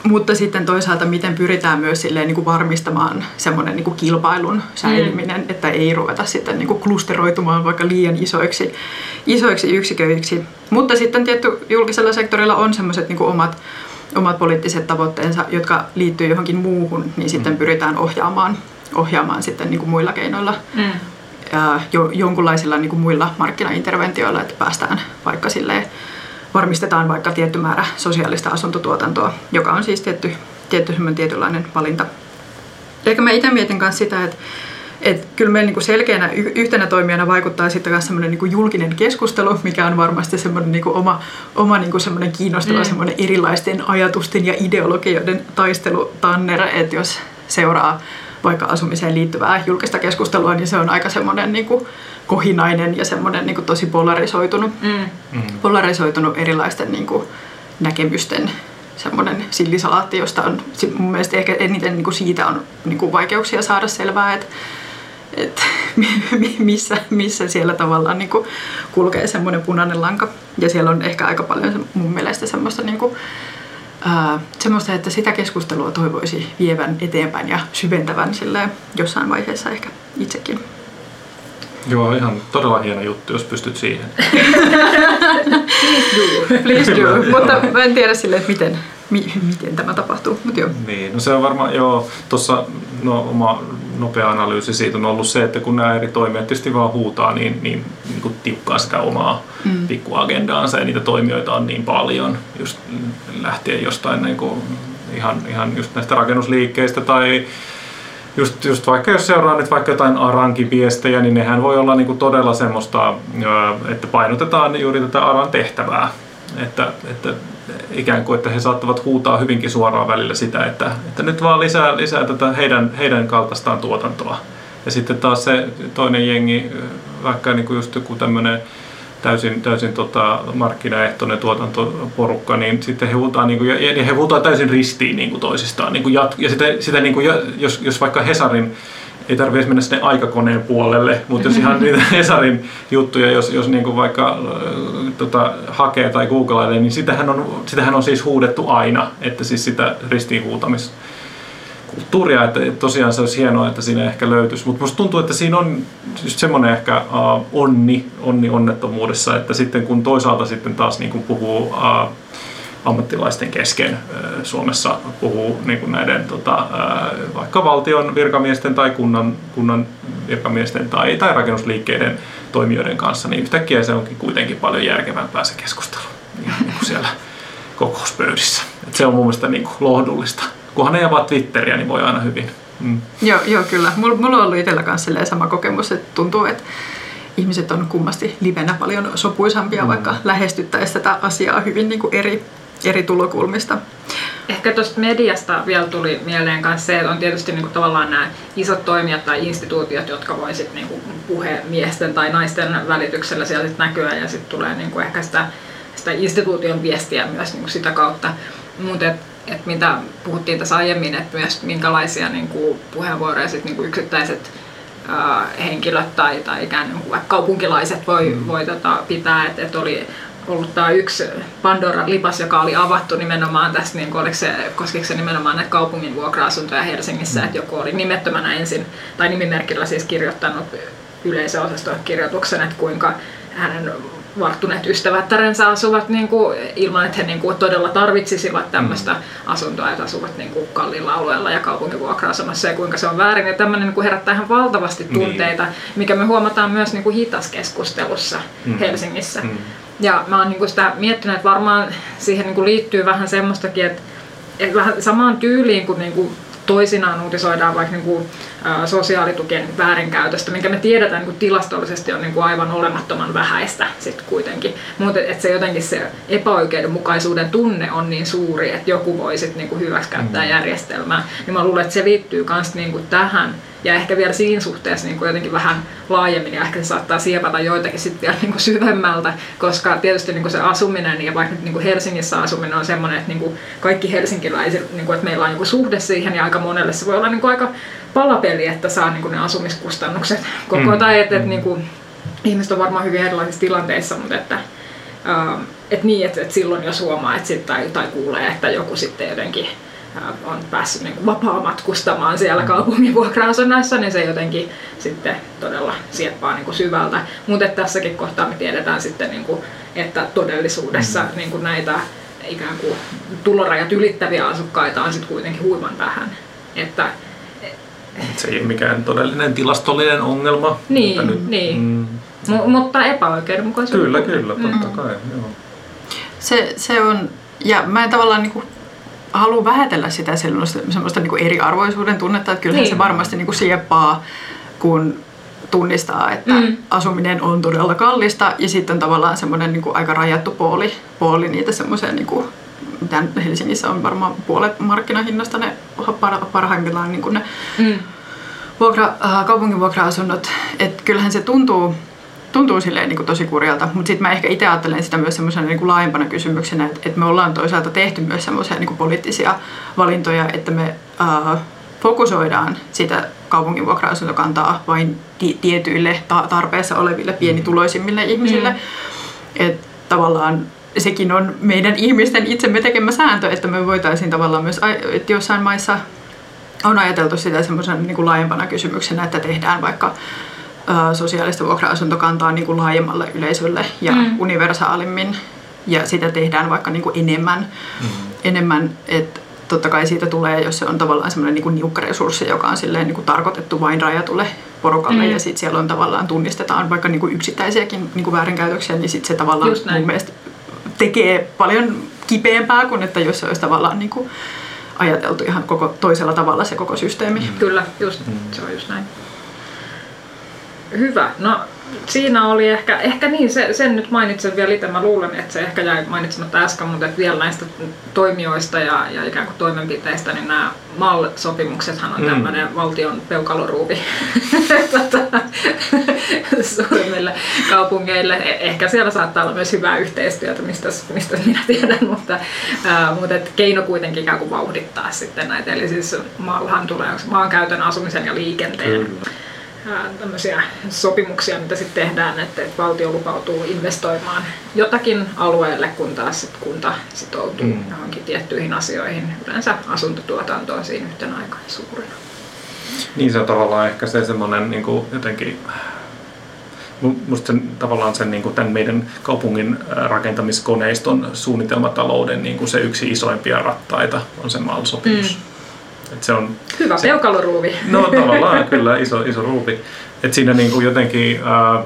mutta sitten toisaalta miten pyritään myös silleen niin kuin varmistamaan semmoinen niin kuin kilpailun säilyminen, mm. että ei ruveta sitten niin kuin klusteroitumaan vaikka liian isoiksi, isoiksi yksiköiksi. Mutta sitten tietty julkisella sektorilla on semmoiset niin omat, omat poliittiset tavoitteensa, jotka liittyy johonkin muuhun, niin sitten mm. pyritään ohjaamaan, ohjaamaan sitten niin kuin muilla keinoilla. Mm. Ja jo, jonkunlaisilla niin kuin muilla markkinainterventioilla, että päästään vaikka silleen varmistetaan vaikka tietty määrä sosiaalista asuntotuotantoa, joka on siis tietty, tietty tietynlainen valinta. Eikä mä itse mietin myös sitä, että et kyllä meillä niinku selkeänä yhtenä toimijana vaikuttaa sitten myös semmoinen niinku julkinen keskustelu, mikä on varmasti semmoinen niinku oma, oma niinku semmoinen kiinnostava mm. semmoinen erilaisten ajatusten ja ideologioiden taistelutannera, että jos seuraa vaikka asumiseen liittyvää julkista keskustelua, niin se on aika semmoinen niinku kohinainen ja semmoinen niin kuin tosi polarisoitunut, mm. mm. polarisoitunut erilaisten niin kuin näkemysten semmoinen sillisalaatti, josta on mun mielestä ehkä eniten niin kuin siitä on niin kuin vaikeuksia saada selvää, että että (laughs) missä, missä siellä tavallaan niin kuin kulkee semmoinen punainen lanka. Ja siellä on ehkä aika paljon mun mielestä semmoista, niin kuin, ää, semmoista että sitä keskustelua toivoisi vievän eteenpäin ja syventävän jossain vaiheessa ehkä itsekin. Joo, ihan todella hieno juttu, jos pystyt siihen. Please do. Please do. Mutta mä en tiedä silleen, että miten, mi, miten tämä tapahtuu. Mut joo. Niin, no se on varmaan, joo, tuossa no, oma nopea analyysi siitä on ollut se, että kun nämä eri toimijat tietysti vaan huutaa, niin, niin, niin kuin tiukkaa sitä omaa mm. pikkuagendaansa ja niitä toimijoita on niin paljon, just lähtien jostain niin kuin, ihan, ihan just näistä rakennusliikkeistä tai just, just vaikka jos seuraa nyt vaikka jotain Arankin viestejä, niin nehän voi olla niinku todella semmoista, että painotetaan juuri tätä Aran tehtävää. Että, että ikään kuin, että he saattavat huutaa hyvinkin suoraan välillä sitä, että, että nyt vaan lisää, lisää tätä heidän, heidän kaltaistaan tuotantoa. Ja sitten taas se toinen jengi, vaikka niin kuin just joku tämmöinen täysin, täysin tota, markkinaehtoinen tuotantoporukka, niin sitten he huutaa, niin kuin, ja he huutaa täysin ristiin niin kuin toisistaan. Niin kuin jat, ja sitä, sitä niin kuin, jos, jos vaikka Hesarin ei tarvitse mennä sinne aikakoneen puolelle, mutta jos ihan (laughs) niitä Hesarin juttuja, jos, jos niin kuin vaikka äh, tota, hakee tai googlailee, niin sitähän on, sitähän on siis huudettu aina, että siis sitä ristiin huutamista kulttuuria, että tosiaan se olisi hienoa, että siinä ehkä löytyisi. Mutta musta tuntuu, että siinä on just semmoinen ehkä uh, onni, onni onnettomuudessa, että sitten kun toisaalta sitten taas niin kuin puhuu uh, ammattilaisten kesken Suomessa puhuu niin kuin näiden tota, vaikka valtion virkamiesten tai kunnan, kunnan virkamiesten tai, tai rakennusliikkeiden toimijoiden kanssa, niin yhtäkkiä se onkin kuitenkin paljon järkevämpää se keskustelu ihan niin kuin siellä kokouspöydissä. Et se on mun mielestä niin kuin lohdullista kunhan ne avaa Twitteriä, niin voi aina hyvin. Mm. Joo, joo, kyllä. Mulla, mulla on ollut itsellä kanssa sama kokemus, että tuntuu, että ihmiset on kummasti livenä paljon sopuisampia, mm. vaikka lähestyttäisiin tätä asiaa hyvin niin kuin eri, eri tulokulmista. Ehkä tuosta mediasta vielä tuli mieleen myös se, että on tietysti niin kuin tavallaan nämä isot toimijat tai instituutiot, jotka voi sitten niin puhemiesten tai naisten välityksellä siellä sit näkyä ja sitten tulee niin kuin ehkä sitä, sitä instituution viestiä myös niin kuin sitä kautta. Mutta että mitä puhuttiin tässä aiemmin, että myös minkälaisia niin kuin, puheenvuoroja sit, niin kuin yksittäiset ää, henkilöt tai, tai ikään niin kuin, kaupunkilaiset voi, mm. voi tota, pitää, että et oli ollut tämä yksi Pandora-lipas, joka oli avattu nimenomaan tässä, niin oliko se, koskiko se nimenomaan näitä kaupungin vuokra-asuntoja Helsingissä, mm. että joku oli nimettömänä ensin, tai nimimerkillä siis kirjoittanut yleisöosaston kirjoituksen, että kuinka hänen varttuneet ystävättärensä asuvat niin kuin, ilman, että he niin kuin, todella tarvitsisivat tämmöistä mm. asuntoa, että asuvat niin kuin, kalliilla alueella ja kaupunkivuokra-asemassa ja kuinka se on väärin. Ja tämmöinen niin kuin, herättää ihan valtavasti niin. tunteita, niin. mikä me huomataan myös niin kuin, hitaskeskustelussa mm. Helsingissä. Mm. Ja mä oon niin kuin, sitä miettinyt, että varmaan siihen niin kuin, liittyy vähän semmoistakin, että, että vähän samaan tyyliin kuin, niin kuin toisinaan uutisoidaan vaikka niin kuin, ä, sosiaalitukien väärinkäytöstä, minkä me tiedetään niin kuin tilastollisesti on niin kuin aivan olemattoman vähäistä sit kuitenkin. mutta et se jotenkin se epäoikeudenmukaisuuden tunne on niin suuri, että joku voi sitten niinku hyväksikäyttää mm. järjestelmää. Niin mä luulen, että se liittyy myös niinku tähän ja ehkä vielä siinä suhteessa niin kuin jotenkin vähän laajemmin ja ehkä se saattaa siepata joitakin sitten vielä niin kuin syvemmältä, koska tietysti niin kuin se asuminen ja vaikka nyt niin kuin Helsingissä asuminen on semmoinen, että niin kuin kaikki helsinkiläiset, niin kuin, että meillä on niin kuin suhde siihen ja aika monelle se voi olla niin kuin aika palapeli, että saa niin kuin ne asumiskustannukset (laughs) koko mm. tai että, että niin kuin, ihmiset on varmaan hyvin erilaisissa tilanteissa, mutta että Uh, et niin, että et silloin jos huomaa et sit, tai, tai kuulee, että joku sitten jotenkin on päässyt niin vapaa matkustamaan siellä kaupungin vuokra-asunnoissa, niin se jotenkin sitten todella sieppaa niin kuin syvältä. Mutta tässäkin kohtaa me tiedetään sitten, niin kuin, että todellisuudessa mm. niin kuin näitä ikään kuin tulorajat ylittäviä asukkaita on sitten kuitenkin huiman vähän. Että, se ei ole mikään todellinen tilastollinen ongelma. Niin, mutta, nyt, niin. Mm, M- mutta epäoikeudenmukaisuus. Kyllä, kyllä, totta mm. kai. Joo. Se, se on, ja mä en tavallaan niin kuin halua vähätellä sitä semmoista, semmoista niin kuin eriarvoisuuden tunnetta, että kyllähän niin. se varmasti niin kuin sieppaa, kun tunnistaa, että mm. asuminen on todella kallista ja sitten tavallaan semmoinen niin kuin aika rajattu puoli, puoli niitä semmoisia niin kuin, mitä Helsingissä on varmaan puolet markkinahinnasta ne parhaimmillaan niin kuin ne mm. vuokra, äh, kaupungin vuokra-asunnot. Että kyllähän se tuntuu tuntuu silleen niin kuin tosi kurjalta, mutta sitten mä ehkä itse ajattelen sitä myös semmoisena niin kuin laajempana kysymyksenä, että, että me ollaan toisaalta tehty myös semmoisia niin kuin poliittisia valintoja, että me ää, fokusoidaan sitä kaupungin vuokra-asuntokantaa vain ti- tietyille ta- tarpeessa oleville pienituloisimmille ihmisille. Mm. Että tavallaan sekin on meidän ihmisten itsemme tekemä sääntö, että me voitaisiin tavallaan myös, että jossain maissa on ajateltu sitä semmoisen niin kuin laajempana kysymyksenä, että tehdään vaikka sosiaalista vuokra-asuntokantaa niin kuin laajemmalle yleisölle ja mm. universaalimmin. Ja sitä tehdään vaikka niin kuin enemmän, mm. enemmän että totta kai siitä tulee, jos se on tavallaan semmoinen niin kuin niukka resurssi, joka on silleen niin kuin tarkoitettu vain rajatulle porukalle mm. ja sitten siellä on tavallaan tunnistetaan vaikka niin kuin yksittäisiäkin niin kuin väärinkäytöksiä, niin sitten se tavallaan mun mielestä tekee paljon kipeämpää kuin että jos se olisi tavallaan niin kuin ajateltu ihan koko toisella tavalla se koko systeemi. Mm. Kyllä, just, mm. se on just näin. Hyvä. No siinä oli ehkä, ehkä niin, se, sen nyt mainitsen vielä itse. Mä luulen, että se ehkä jäi mainitsematta äsken, mutta että vielä näistä toimijoista ja, ja ikään kuin toimenpiteistä, niin nämä MAL-sopimuksethan on mm. tämmöinen valtion peukaloruuvi (laughs) tota, suurimmille kaupungeille. E, ehkä siellä saattaa olla myös hyvää yhteistyötä, mistä, mistä minä tiedän, mutta, ää, mutta että keino kuitenkin ikään kuin vauhdittaa sitten näitä. Eli siis MALhan tulee maankäytön, asumisen ja liikenteen. Kyllä tämmöisiä sopimuksia, mitä sitten tehdään, että, että valtio lupautuu investoimaan jotakin alueelle, kun taas sit kunta sitoutuu mm. johonkin tiettyihin asioihin, yleensä asuntotuotantoon siinä yhtenä aikaan suurena. Niin se on tavallaan ehkä se semmoinen niin kuin jotenkin Minusta sen, tavallaan sen, niin kuin tämän meidän kaupungin rakentamiskoneiston suunnitelmatalouden niin kuin se yksi isoimpia rattaita on se MAL-sopimus. Mm. Et se on, Hyvä se, peukaloruuvi. No tavallaan kyllä iso, iso ruuvi. Et siinä niin kuin jotenkin, ää,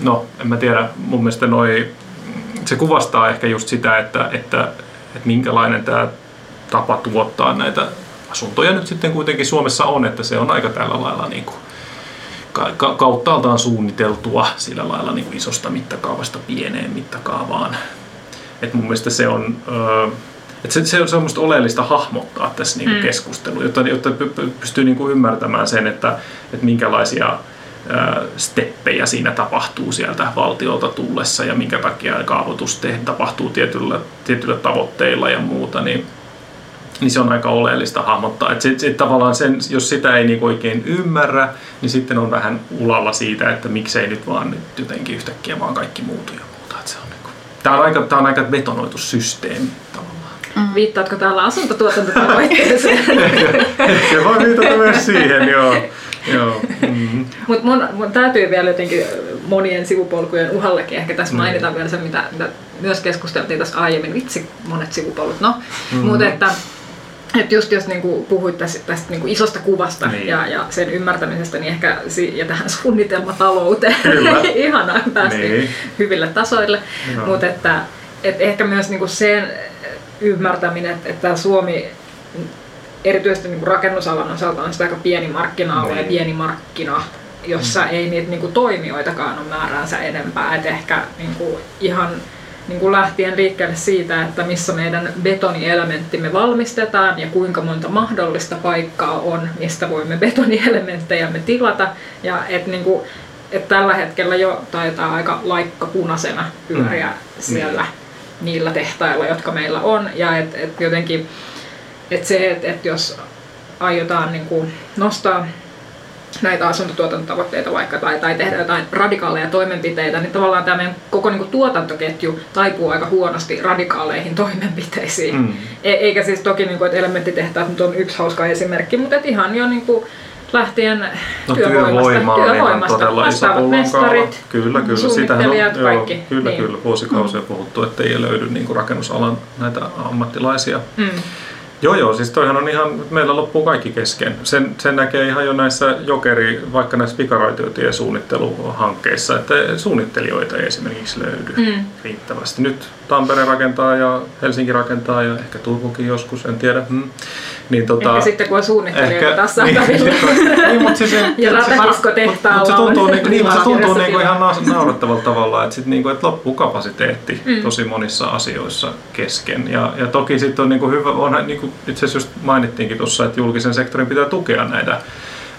no en mä tiedä, mun mielestä noi, se kuvastaa ehkä just sitä, että, että, että minkälainen tämä tapa tuottaa näitä asuntoja nyt sitten kuitenkin Suomessa on, että se on aika tällä lailla niin kuin, ka- kauttaaltaan suunniteltua sillä lailla niin kuin isosta mittakaavasta pieneen mittakaavaan. Et mun mielestä se on, että se, se on semmoista oleellista hahmottaa tässä niin mm. keskustelussa, jotta, jotta pystyy niin kuin ymmärtämään sen, että, että minkälaisia steppejä siinä tapahtuu sieltä valtiolta tullessa ja minkä takia kaavoitus tapahtuu tietyllä, tietyillä tavoitteilla ja muuta, niin, niin se on aika oleellista hahmottaa. Että sit, sit tavallaan sen, jos sitä ei niin oikein ymmärrä, niin sitten on vähän ulalla siitä, että miksei nyt vaan nyt jotenkin yhtäkkiä vaan kaikki muutu ja muuta. Se on niin kuin, tämä, on aika, tämä on aika betonoitu systeemi tavallaan. Mm. Viittaatko täällä asuntotuotantotavoitteeseen? (laughs) Ehkä voi viitata myös siihen, joo. joo. Mm-hmm. Mutta mun, mun täytyy vielä jotenkin monien sivupolkujen uhallekin ehkä tässä mm. mainita vielä se, mitä, mitä myös keskusteltiin tässä aiemmin. Vitsi, monet sivupolut. No, mm-hmm. mutta että että just jos niinku puhuit tästä, tästä niinku isosta kuvasta niin. ja, ja sen ymmärtämisestä, niin ehkä si- ja tähän suunnitelmatalouteen (laughs) (laughs) ihanaa päästiin niin. hyville tasoille. No. Mutta että et ehkä myös niinku sen ymmärtäminen, että, että Suomi erityisesti niin rakennusalan osalta on sitä aika pieni markkina-alue ja niin. pieni markkina, jossa mm. ei niitä niin kuin, toimijoitakaan ole määräänsä enempää. Et ehkä niin kuin, ihan niin kuin lähtien liikkeelle siitä, että missä meidän betonielementtimme valmistetaan ja kuinka monta mahdollista paikkaa on, mistä voimme betonielementtejämme tilata. Ja että niin kuin, et tällä hetkellä jo taitaa aika laikka punaisena pyöriä mm. siellä mm. Niillä tehtailla, jotka meillä on. Ja että et jotenkin et se, että et jos aiotaan niin kuin nostaa näitä asuntotuotantotavoitteita vaikka tai, tai tehdä jotain radikaaleja toimenpiteitä, niin tavallaan tämä meidän koko niin kuin, tuotantoketju taipuu aika huonosti radikaaleihin toimenpiteisiin. Mm. E- eikä siis toki, niin kuin, että elementtitehtaat nyt on yksi hauska esimerkki, mutta että ihan jo niin kuin, lähtien no, työvoimasta, työvoimasta todella iso mestarit, kyllä, kyllä. Sitähän on, joo. Kyllä, niin. kyllä. Vuosikausia mm. puhuttu, että ei löydy niin kuin rakennusalan näitä ammattilaisia. Mm. Joo, joo, siis toihan on ihan, meillä loppuu kaikki kesken. Sen, sen näkee ihan jo näissä jokeri, vaikka näissä pikaraitiotiesuunnitteluhankkeissa, että suunnittelijoita ei esimerkiksi löydy mm. riittävästi. Nyt Tampere rakentaa ja Helsinki rakentaa ja ehkä Turkukin joskus, en tiedä. Hmm. Niin, tota, ehkä sitten kun on suunnittelijoita ehkä, tässä niin, (laughs) niin, mutta siis, ja ratadiskotehtaalla (laughs) mutta se tuntuu, niin, niin, se tuntuu niin kuin ihan naurettavalta tavalla, että, sit, niin kuin, että loppuu kapasiteetti mm. tosi monissa asioissa kesken. Ja, ja toki sitten on niin kuin hyvä, onhan, niin kuin itse asiassa just mainittiinkin tuossa, että julkisen sektorin pitää tukea näitä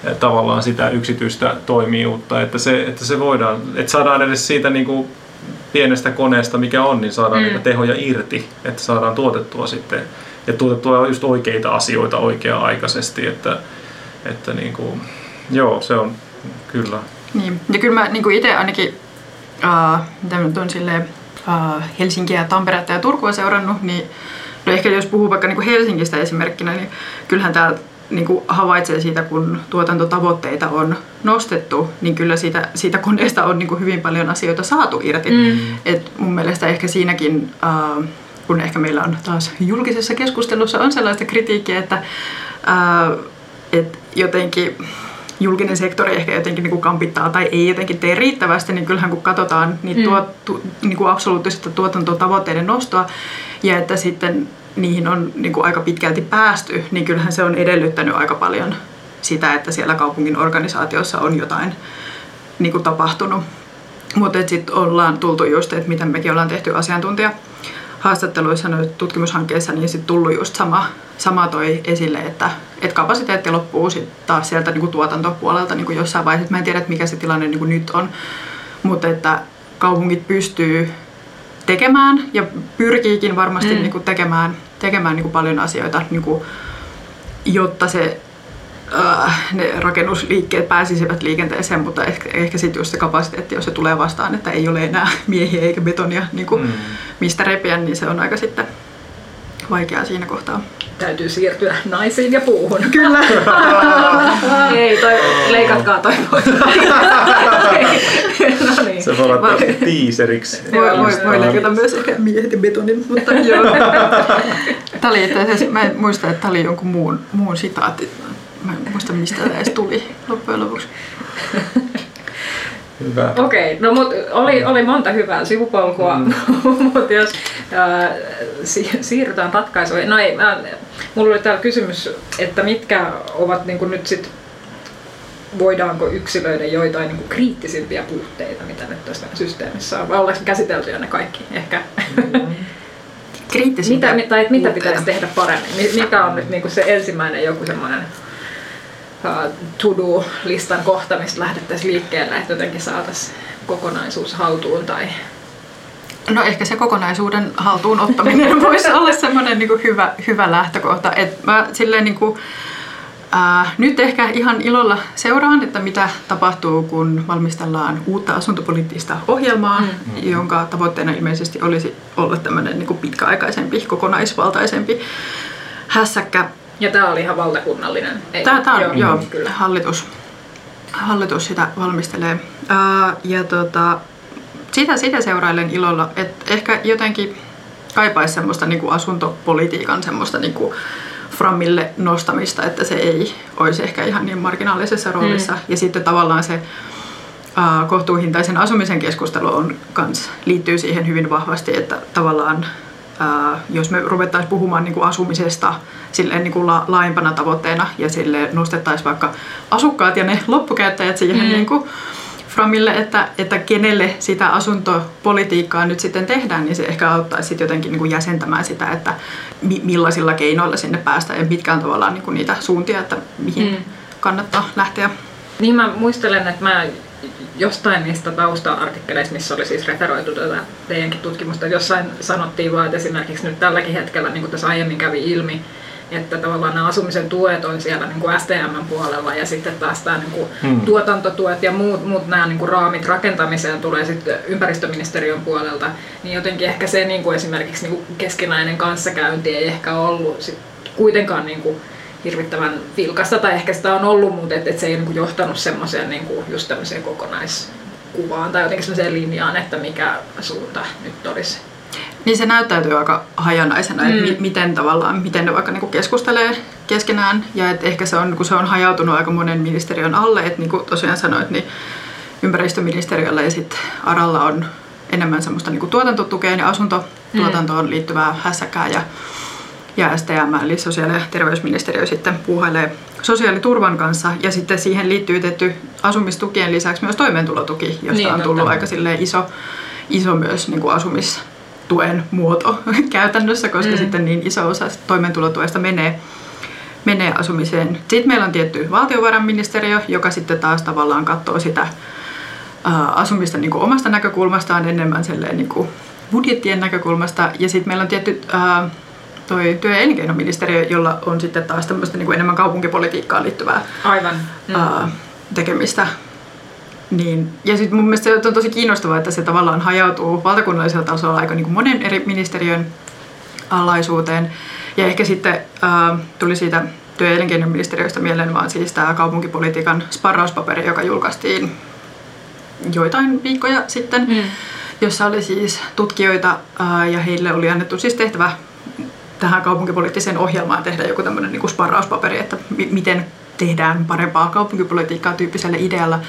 eh, tavallaan sitä yksityistä toimijuutta, että se, että se voidaan, että saadaan edes siitä niin kuin pienestä koneesta, mikä on, niin saadaan mm. niitä tehoja irti, että saadaan tuotettua sitten ja tuotettua just oikeita asioita oikea-aikaisesti, että, että niin kuin, joo, se on kyllä. Niin, ja kyllä mä niin kuin itse ainakin, äh, mitä nyt on silleen, äh, Helsinkiä, Tamperetta ja Turkua seurannut, niin no ehkä jos puhuu vaikka niin kuin Helsingistä esimerkkinä, niin kyllähän täällä niin kuin havaitsee siitä, kun tuotantotavoitteita on nostettu, niin kyllä siitä, siitä koneesta on niin kuin hyvin paljon asioita saatu irti. Mm. Et mun mielestä ehkä siinäkin, äh, kun ehkä meillä on taas julkisessa keskustelussa on sellaista kritiikkiä, että äh, et jotenkin julkinen sektori ehkä jotenkin niin kuin kampittaa tai ei jotenkin tee riittävästi, niin kyllähän kun katsotaan niitä mm. tuo, tu, niin kuin absoluuttisesta tuotantotavoitteiden nostoa ja että sitten niihin on niin kuin aika pitkälti päästy, niin kyllähän se on edellyttänyt aika paljon sitä, että siellä kaupungin organisaatiossa on jotain niin kuin tapahtunut. Mutta sitten ollaan tultu just, että miten mekin ollaan tehty asiantuntija haastatteluissa noissa tutkimushankkeissa, niin sitten tullut just sama, sama toi esille, että, että kapasiteetti loppuu sit taas sieltä niin kuin tuotantopuolelta niin kuin jossain vaiheessa. Mä en tiedä, että mikä se tilanne niin kuin nyt on, mutta että kaupungit pystyy tekemään ja pyrkiikin varmasti mm. niin kuin tekemään, tekemään niin kuin paljon asioita, niin kuin, jotta se äh, ne rakennusliikkeet pääsisivät liikenteeseen, mutta ehkä, ehkä sitten just se kapasiteetti, jos se tulee vastaan, että ei ole enää (laughs) miehiä eikä betonia niin kuin, mm. mistä repiä, niin se on aika sitten vaikeaa siinä kohtaa. Täytyy siirtyä naisiin ja puuhun. Kyllä. (laughs) Ei, toi, leikatkaa toi pois. (laughs) no niin. Se voi olla tiiseriksi. Voi, voi, voi leikata myös ehkä miehet ja betonin, mutta joo. Tämä oli itse asiassa, mä en muista, että tämä oli jonkun muun, muun sitaatti. Mä en muista, mistä tämä edes tuli loppujen lopuksi. (laughs) Hyvä. Okei, okay, no mut oli, oli monta hyvää sivupolkua, mm. (laughs) mutta jos äh, si- siirrytään ratkaisuihin. No ei, mä, mulla oli täällä kysymys, että mitkä ovat niin nyt sit, voidaanko yksilöidä joitain niin kriittisimpiä puutteita, mitä nyt tässä systeemissä on, vai ollaanko käsitelty jo ne kaikki ehkä? Mm. Kriittisimpiä (laughs) mitä, tai mitä pitäisi tehdä paremmin? Mikä on nyt niin se ensimmäinen joku semmoinen to-do-listan kohta, mistä lähdettäisiin liikkeelle, että jotenkin saataisiin kokonaisuus haltuun tai No ehkä se kokonaisuuden haltuun ottaminen (laughs) voisi olla semmoinen niin hyvä, hyvä lähtökohta. Et mä silleen niin kuin, ää, nyt ehkä ihan ilolla seuraan, että mitä tapahtuu, kun valmistellaan uutta asuntopoliittista ohjelmaa, mm-hmm. jonka tavoitteena ilmeisesti olisi olla tämmöinen niin pitkäaikaisempi, kokonaisvaltaisempi hässäkkä ja tämä oli ihan valtakunnallinen. Ei, tämä, tämä on, joo, joo kyllä. Hallitus, hallitus sitä valmistelee. Ää, ja tota, sitä, sitä seurailen ilolla, että ehkä jotenkin kaipaisi semmoista niin kuin asuntopolitiikan semmoista niin kuin framille nostamista, että se ei olisi ehkä ihan niin marginaalisessa roolissa. Mm. Ja sitten tavallaan se ää, kohtuuhintaisen asumisen keskustelu on kans, liittyy siihen hyvin vahvasti, että tavallaan ää, jos me ruvettaisiin puhumaan niin kuin asumisesta silleen niin kuin la, laajempana tavoitteena ja sille nostettaisiin vaikka asukkaat ja ne loppukäyttäjät siihen mm. niin kuin Framille, että, että kenelle sitä asuntopolitiikkaa nyt sitten tehdään, niin se ehkä auttaisi sitten jotenkin niin kuin jäsentämään sitä, että mi- millaisilla keinoilla sinne päästään ja mitkä on tavallaan niin kuin niitä suuntia, että mihin mm. kannattaa lähteä. Niin mä muistelen, että mä jostain niistä tausta-artikkeleista, missä oli siis referoitu tätä teidänkin tutkimusta, jossain sanottiin vaan, että esimerkiksi nyt tälläkin hetkellä, niin kuin tässä aiemmin kävi ilmi, että tavallaan nämä asumisen tuet on siellä niin kuin STM puolella ja sitten taas tämä niin kuin hmm. tuotantotuet ja muut, muut nämä niin kuin raamit rakentamiseen tulee sitten ympäristöministeriön puolelta, niin jotenkin ehkä se niin kuin esimerkiksi niin kuin keskinäinen kanssakäynti ei ehkä ollut sit kuitenkaan niin kuin hirvittävän vilkasta, tai ehkä sitä on ollut, mutta et, et se ei niin kuin johtanut semmoiseen niin kuin just tämmöiseen kokonaiskuvaan tai jotenkin semmoiseen linjaan, että mikä suunta nyt olisi. Niin se näyttäytyy aika hajanaisena, mm. että miten tavallaan, miten ne vaikka niinku keskustelee keskenään ja että ehkä se on, kun se on hajautunut aika monen ministeriön alle, että niin kuin tosiaan sanoit, niin ympäristöministeriöllä ja sitten ARalla on enemmän semmoista niin kuin tuotantotukeen ja asuntotuotantoon mm. liittyvää hässäkää ja, ja STM eli sosiaali- ja terveysministeriö sitten puuhailee sosiaaliturvan kanssa ja sitten siihen liittyy tietty asumistukien lisäksi myös toimeentulotuki, josta niin, on tullut totta. aika iso, iso myös niin kuin asumis tuen muoto (laughs) käytännössä, koska mm. sitten niin iso osa toimeentulotuesta menee, menee asumiseen. Sitten meillä on tietty valtiovarainministeriö, joka sitten taas tavallaan katsoo sitä ää, asumista niin kuin omasta näkökulmastaan enemmän niin kuin budjettien näkökulmasta. Ja sitten meillä on tietty ää, toi työ- ja elinkeinoministeriö, jolla on sitten taas tämmöistä niin kuin enemmän kaupunkipolitiikkaan liittyvää Aivan. Mm. Ää, tekemistä. Niin. Ja sitten mun mielestä se on tosi kiinnostavaa, että se tavallaan hajautuu valtakunnallisella tasolla aika niin kuin monen eri ministeriön alaisuuteen. Ja ehkä sitten äh, tuli siitä työ- ja elinkeinoministeriöstä mieleen vaan siis tämä kaupunkipolitiikan sparrauspaperi, joka julkaistiin joitain viikkoja sitten, mm. jossa oli siis tutkijoita äh, ja heille oli annettu siis tehtävä tähän kaupunkipoliittiseen ohjelmaan tehdä joku tämmöinen niin sparrauspaperi, että miten tehdään parempaa kaupunkipolitiikkaa tyyppisellä idealla.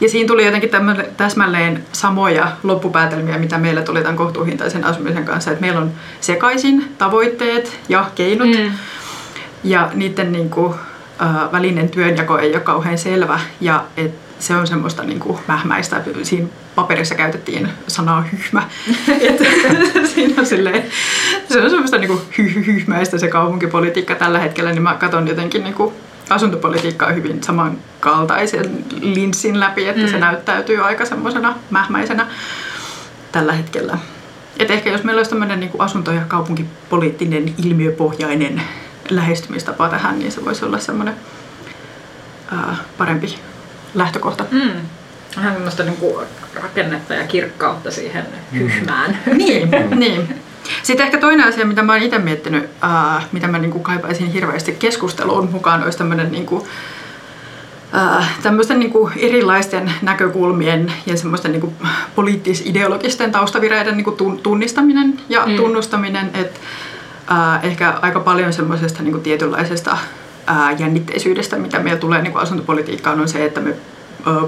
Ja siinä tuli jotenkin täsmälleen samoja loppupäätelmiä, mitä meillä tuli tämän kohtuuhintaisen asumisen kanssa. Että meillä on sekaisin tavoitteet ja keinot. Mm. Ja niiden niin kuin, äh, välinen työnjako ei ole kauhean selvä. Ja et se on semmoista niin kuin mähmäistä. Siinä paperissa käytettiin sanaa hyhmä. (laughs) Et, (laughs) siinä on silleen, se on semmoista niin kuin hy- hyhmäistä se kaupunkipolitiikka tällä hetkellä. Niin mä katson jotenkin niin kuin asuntopolitiikka on hyvin samankaltaisen linssin läpi, että mm. se näyttäytyy aika semmoisena mähmäisenä tällä hetkellä. Et ehkä jos meillä olisi tämmöinen niin asunto- ja kaupunkipoliittinen ilmiöpohjainen lähestymistapa tähän, niin se voisi olla semmoinen ää, parempi lähtökohta. Mm. Vähän semmoista niin rakennetta ja kirkkautta siihen mm. hyhmään. (laughs) niin, niin. Sitten ehkä toinen asia, mitä mä oon itse miettinyt, äh, mitä mä niin kuin kaipaisin hirveästi keskusteluun mukaan, olisi tämmöinen niin kuin, äh, tämmöisten niin kuin erilaisten näkökulmien ja semmoisten niin kuin poliittis-ideologisten taustavireiden niin kuin tunnistaminen ja mm. tunnustaminen, että äh, ehkä aika paljon semmoisesta niin kuin tietynlaisesta äh, jännitteisyydestä, mitä meillä tulee niin kuin asuntopolitiikkaan, on se, että me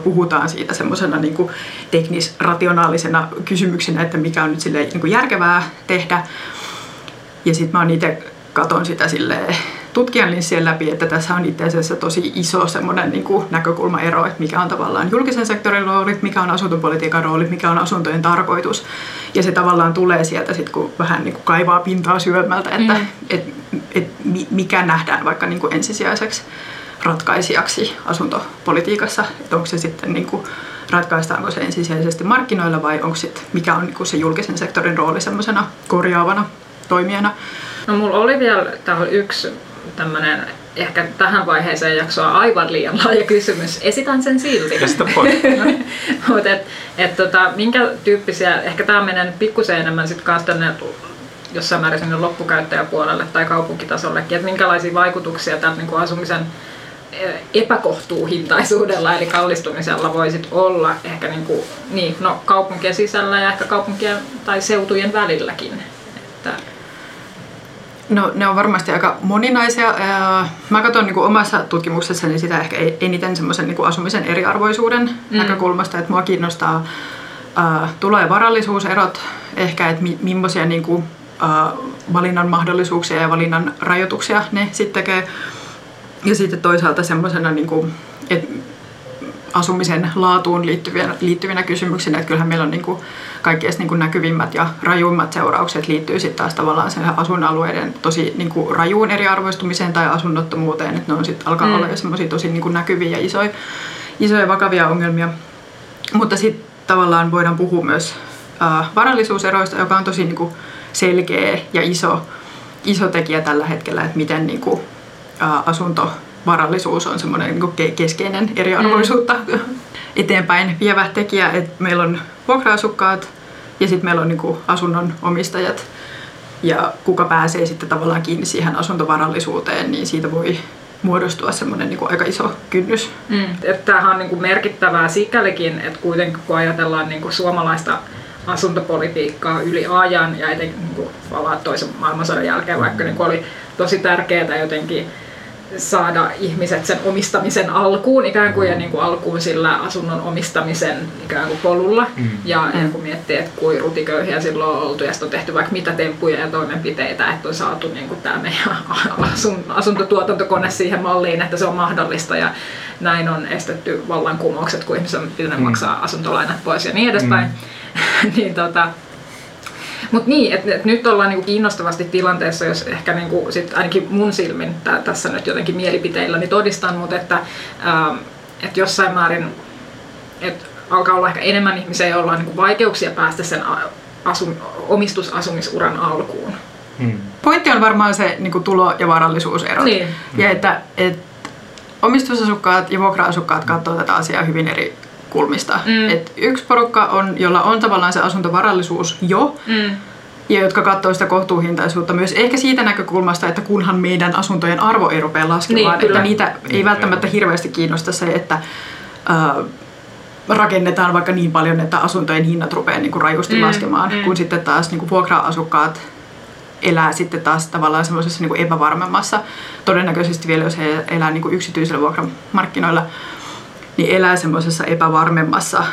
puhutaan siitä semmoisena niin teknis-rationaalisena kysymyksenä, että mikä on nyt silleen, niin kuin järkevää tehdä. Ja sitten mä itse katon sitä silleen tutkijan linssien läpi, että tässä on itse asiassa tosi iso semmoinen niin kuin näkökulmaero, että mikä on tavallaan julkisen sektorin rooli, mikä on asuntopolitiikan rooli, mikä on asuntojen tarkoitus. Ja se tavallaan tulee sieltä sitten, kun vähän niin kuin kaivaa pintaa syömältä, että mm. et, et, mikä nähdään vaikka niin kuin ensisijaiseksi ratkaisijaksi asuntopolitiikassa, että onko se sitten niin kuin, ratkaistaanko se ensisijaisesti markkinoilla vai onko sit, mikä on niin kuin se julkisen sektorin rooli semmoisena korjaavana toimijana. No mulla oli vielä täällä yksi tämmöinen ehkä tähän vaiheeseen jaksoa aivan liian laaja kysymys. Esitän sen silti. (laughs) Mutta et, et tota, minkä tyyppisiä, ehkä tämä menee pikkusen enemmän sitten kanssa tänne jossain määrin sinne loppukäyttäjäpuolelle tai kaupunkitasollekin, että minkälaisia vaikutuksia tältä niin asumisen epäkohtuuhintaisuudella eli kallistumisella voisit olla ehkä niin kuin, niin, no, kaupunkien sisällä ja ehkä kaupunkien tai seutujen välilläkin. Että... No ne on varmasti aika moninaisia. Mä katson niin kuin omassa tutkimuksessani sitä ehkä eniten semmoisen niin asumisen eriarvoisuuden mm. näkökulmasta, että mua kiinnostaa tulo- ja varallisuuserot, ehkä, että mi- millaisia niin kuin, valinnan mahdollisuuksia ja valinnan rajoituksia ne sitten tekee ja sitten toisaalta semmoisena, niin kuin, että asumisen laatuun liittyvinä, liittyvinä kysymyksinä. Että kyllähän meillä on niin kuin kaikkein niin kuin näkyvimmät ja rajuimmat seuraukset liittyy sitten taas tavallaan sen asuinalueiden tosi niin kuin rajuun eriarvoistumiseen tai asunnottomuuteen. Että ne on sitten alkaa mm. olla jo semmoisia tosi niin kuin näkyviä ja isoja, isoja vakavia ongelmia. Mutta sitten tavallaan voidaan puhua myös äh, varallisuuseroista, joka on tosi niin kuin selkeä ja iso, iso tekijä tällä hetkellä, että miten niin kuin, äh, asuntovarallisuus on semmoinen niin keskeinen eriarvoisuutta mm. eteenpäin vievä tekijä, että meillä on vuokra-asukkaat ja sitten meillä on niin kuin asunnon omistajat ja kuka pääsee sitten tavallaan kiinni siihen asuntovarallisuuteen, niin siitä voi muodostua semmoinen niin aika iso kynnys. Mm. Tämähän on niin kuin merkittävää sikälikin, että kuitenkin kun ajatellaan niin kuin suomalaista asuntopolitiikkaa yli ajan ja etenkin niin kuin toisen maailmansodan jälkeen, vaikka niin kuin oli tosi tärkeää jotenkin saada ihmiset sen omistamisen alkuun ikään kuin ja niin kuin alkuun sillä asunnon omistamisen ikään kuin polulla. Mm. Ja, ja kun miettii, että kuin rutiköyhiä silloin on oltu ja on tehty vaikka mitä temppuja ja toimenpiteitä, että on saatu niin kuin tämä meidän (laughs) asun, asuntotuotantokone siihen malliin, että se on mahdollista ja näin on estetty vallankumoukset, kun ihmiset on pitänyt mm. maksaa asuntolainat pois ja niin edespäin. Mm. (laughs) niin tota, mutta niin, että et nyt ollaan niinku kiinnostavasti tilanteessa, jos ehkä niinku sit ainakin mun silmin tää, tässä nyt jotenkin mielipiteillä niin todistan, mutta että ähm, et jossain määrin et alkaa olla ehkä enemmän ihmisiä, joilla on niinku vaikeuksia päästä sen asu, omistusasumisuran alkuun. Hmm. Pointti on varmaan se niin kuin tulo- ja varallisuuserot. Niin. Ja että, et omistusasukkaat ja vuokra-asukkaat katsovat tätä asiaa hyvin eri kulmista. Mm. Et yksi porukka on, jolla on tavallaan se asuntovarallisuus jo, mm. ja jotka katsoo sitä kohtuuhintaisuutta myös ehkä siitä näkökulmasta, että kunhan meidän asuntojen arvo ei rupea laskemaan, niin, että niitä ei niin, välttämättä hirveästi kiinnosta se, että äh, rakennetaan vaikka niin paljon, että asuntojen hinnat rupeaa niin kuin rajusti mm, laskemaan, mm. kun sitten taas niin kuin vuokra-asukkaat elää sitten taas tavallaan semmoisessa niin epävarmemmassa, todennäköisesti vielä jos he elää niin kuin yksityisillä vuokramarkkinoilla, niin elää semmoisessa epävarmemmassa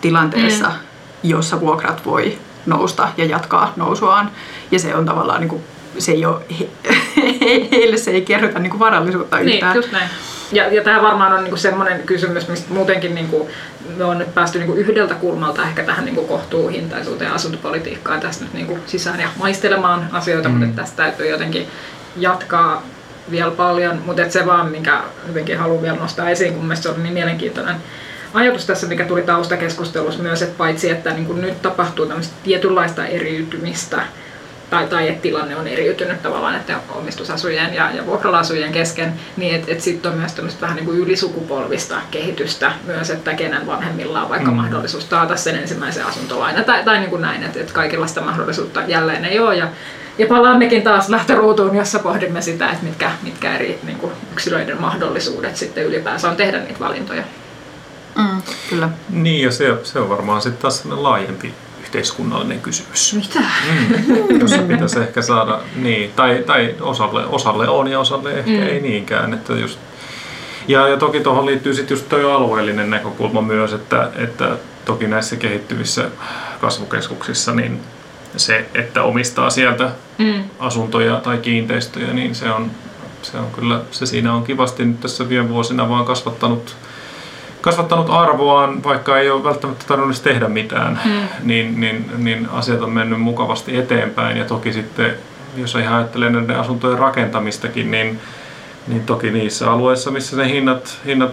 tilanteessa, mm. jossa vuokrat voi nousta ja jatkaa nousuaan. Ja se on tavallaan, niin kuin, se ei ole, he, (laughs) heille se ei kerrota niin kuin varallisuutta niin, yhtään. Niin, just näin. Ja, ja tämä varmaan on niinku semmoinen kysymys, mistä muutenkin niinku, me on nyt päästy niinku yhdeltä kulmalta ehkä tähän niinku kohtuuhintaisuuteen ja asuntopolitiikkaan tästä nyt niinku sisään ja maistelemaan asioita, mm. mutta tästä täytyy jotenkin jatkaa vielä paljon, mutta se vaan, minkä jotenkin haluan vielä nostaa esiin, kun mielestäni se on niin mielenkiintoinen ajatus tässä, mikä tuli taustakeskustelussa myös, että paitsi että niin kuin nyt tapahtuu tämmöistä tietynlaista eriytymistä, tai, tai että tilanne on eriytynyt tavallaan että omistusasujien ja, ja vuokralasujien kesken, niin että et sitten on myös tämmöistä vähän niin kuin ylisukupolvista kehitystä myös, että kenen vanhemmilla on vaikka mm. mahdollisuus taata sen ensimmäisen asuntolaina tai, tai niin kuin näin, että, että kaikilla sitä mahdollisuutta jälleen ei ole. Ja, ja palaammekin taas lähtöruutuun, jossa pohdimme sitä, että mitkä, mitkä eri niin kuin yksilöiden mahdollisuudet sitten ylipäänsä on tehdä niitä valintoja. Mm, kyllä. Niin, ja se, se on varmaan sitten taas laajempi yhteiskunnallinen kysymys. Mitä? Mm, (laughs) jossa pitäisi ehkä saada, niin, tai, tai osalle, osalle on ja osalle ehkä mm. ei niinkään. Että just, ja, ja toki tuohon liittyy sitten just tuo alueellinen näkökulma myös, että, että toki näissä kehittyvissä kasvukeskuksissa niin se, että omistaa sieltä mm. asuntoja tai kiinteistöjä, niin se on, se on kyllä, se siinä on kivasti nyt tässä viime vuosina vaan kasvattanut, kasvattanut arvoaan, vaikka ei ole välttämättä tarvinnut tehdä mitään, mm. niin, niin, niin asiat on mennyt mukavasti eteenpäin ja toki sitten, jos ihan ajattelee näiden asuntojen rakentamistakin, niin niin toki niissä alueissa, missä ne hinnat, hinnat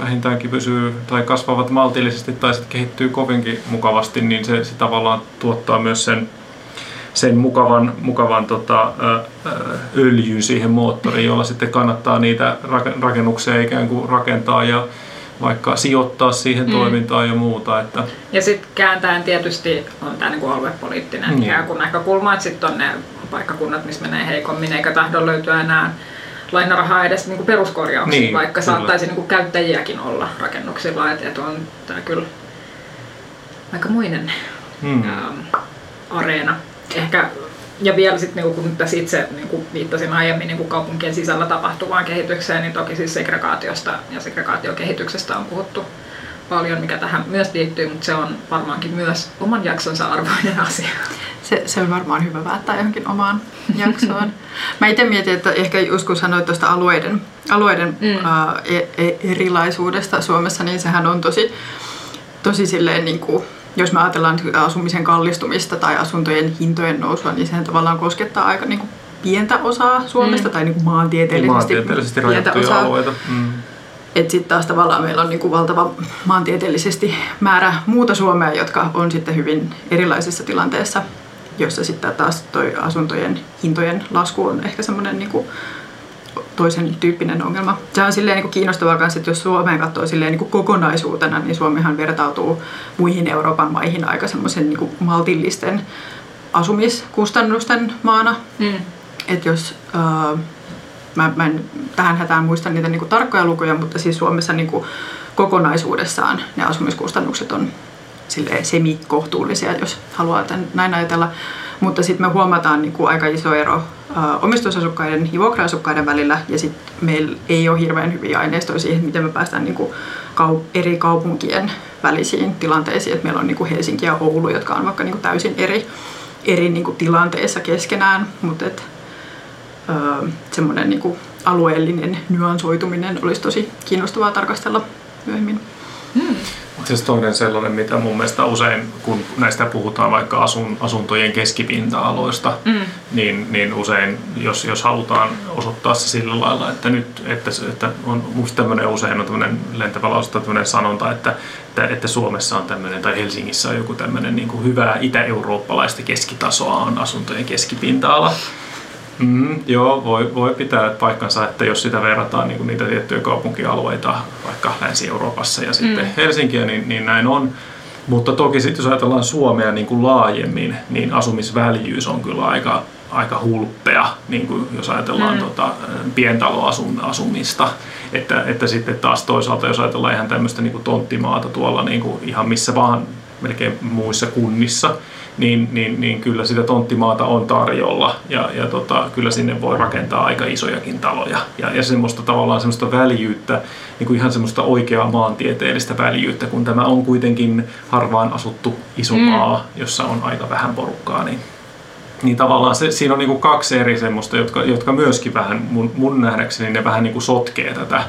vähintäänkin pysyy tai kasvavat maltillisesti tai sitten kehittyy kovinkin mukavasti, niin se, se tavallaan tuottaa myös sen sen mukavan, mukavan tota, öljyn siihen moottoriin, jolla sitten kannattaa niitä rakennuksia ikään kuin rakentaa ja vaikka sijoittaa siihen mm. toimintaan ja muuta. Että. Ja sitten kääntäen tietysti on tämä niinku aluepoliittinen mm. ikään kuin näkökulma, että sitten on ne paikkakunnat, missä menee heikommin, eikä tahdo löytyä enää lainarahaa edes niinku peruskorjauksiin, niin, vaikka kyllä. saattaisi niinku käyttäjiäkin olla rakennuksilla. Että et on tämä kyllä aika muinen mm. ähm, areena ehkä ja vielä sitten niin kun tässä itse niin kuin viittasin aiemmin niin kuin kaupunkien sisällä tapahtuvaan kehitykseen, niin toki siis segregaatiosta ja segregaatiokehityksestä on puhuttu paljon, mikä tähän myös liittyy, mutta se on varmaankin myös oman jaksonsa arvoinen asia. Se, se on varmaan hyvä päättää johonkin omaan (laughs) jaksoon. Mä itse mietin, että ehkä joskus sanoit tuosta alueiden, alueiden mm. ää, e, e, erilaisuudesta Suomessa, niin sehän on tosi, tosi silleen niin kuin, jos me ajatellaan asumisen kallistumista tai asuntojen hintojen nousua, niin sehän tavallaan koskettaa aika niin kuin pientä osaa Suomesta mm. tai niin kuin maantieteellisesti, Maantieteellisesti pientä rajattuja osaa. alueita. Mm. Että sitten taas tavallaan meillä on niinku valtava maantieteellisesti määrä muuta Suomea, jotka on sitten hyvin erilaisessa tilanteessa, jossa sitten taas toi asuntojen hintojen lasku on ehkä semmoinen niinku toisen tyyppinen ongelma. Se on silleen niinku kiinnostavaa myös, että jos Suomeen katsoo silleen niinku kokonaisuutena, niin Suomihan vertautuu muihin Euroopan maihin aika semmoisen niinku maltillisten asumiskustannusten maana. Mm. Että jos, ää, mä, mä en tähän hätään muista niitä niinku tarkkoja lukuja, mutta siis Suomessa niinku kokonaisuudessaan ne asumiskustannukset on semi-kohtuullisia, jos haluaa tämän, näin ajatella. Mutta sitten me huomataan niinku aika iso ero omistusasukkaiden ja vuokra-asukkaiden välillä, ja sitten meillä ei ole hirveän hyviä aineistoja siihen, miten me päästään niinku kau- eri kaupunkien välisiin tilanteisiin. Et meillä on niinku Helsinki ja Oulu, jotka on vaikka niinku täysin eri, eri niinku tilanteissa keskenään, mutta et, semmoinen niinku alueellinen nyansoituminen olisi tosi kiinnostavaa tarkastella myöhemmin. Siis toinen sellainen, mitä mun mielestä usein, kun näistä puhutaan vaikka asun, asuntojen keskipinta-aloista, mm. niin, niin usein, jos, jos halutaan osoittaa se sillä lailla, että nyt, että, että on musta tämmöinen usein on tämmöinen lentävä lausunto, tämmöinen sanonta, että, että, että Suomessa on tämmöinen, tai Helsingissä on joku tämmöinen niin kuin hyvää itä-eurooppalaista keskitasoa on asuntojen keskipinta-ala. Mm, joo, voi, voi pitää paikkansa, että jos sitä verrataan niin kuin niitä tiettyjä kaupunkialueita vaikka Länsi-Euroopassa ja sitten mm. Helsinkiä, niin, niin näin on. Mutta toki sitten jos ajatellaan Suomea niin kuin laajemmin, niin asumisväljyys on kyllä aika, aika hulppea, niin kuin jos ajatellaan mm. tota, pientaloasumista. Että, että sitten taas toisaalta, jos ajatellaan ihan tämmöistä niin kuin tonttimaata tuolla niin kuin ihan missä vaan melkein muissa kunnissa, niin, niin, niin kyllä sitä tonttimaata on tarjolla ja, ja tota, kyllä sinne voi rakentaa aika isojakin taloja. Ja, ja semmoista tavallaan semmoista väljyyttä, niin kuin ihan semmoista oikeaa maantieteellistä väljyyttä, kun tämä on kuitenkin harvaan asuttu iso maa, jossa on aika vähän porukkaa, niin niin tavallaan se, siinä on niin kuin kaksi eri semmoista, jotka, jotka myöskin vähän, mun, mun nähdäkseni ne vähän niin kuin sotkee tätä,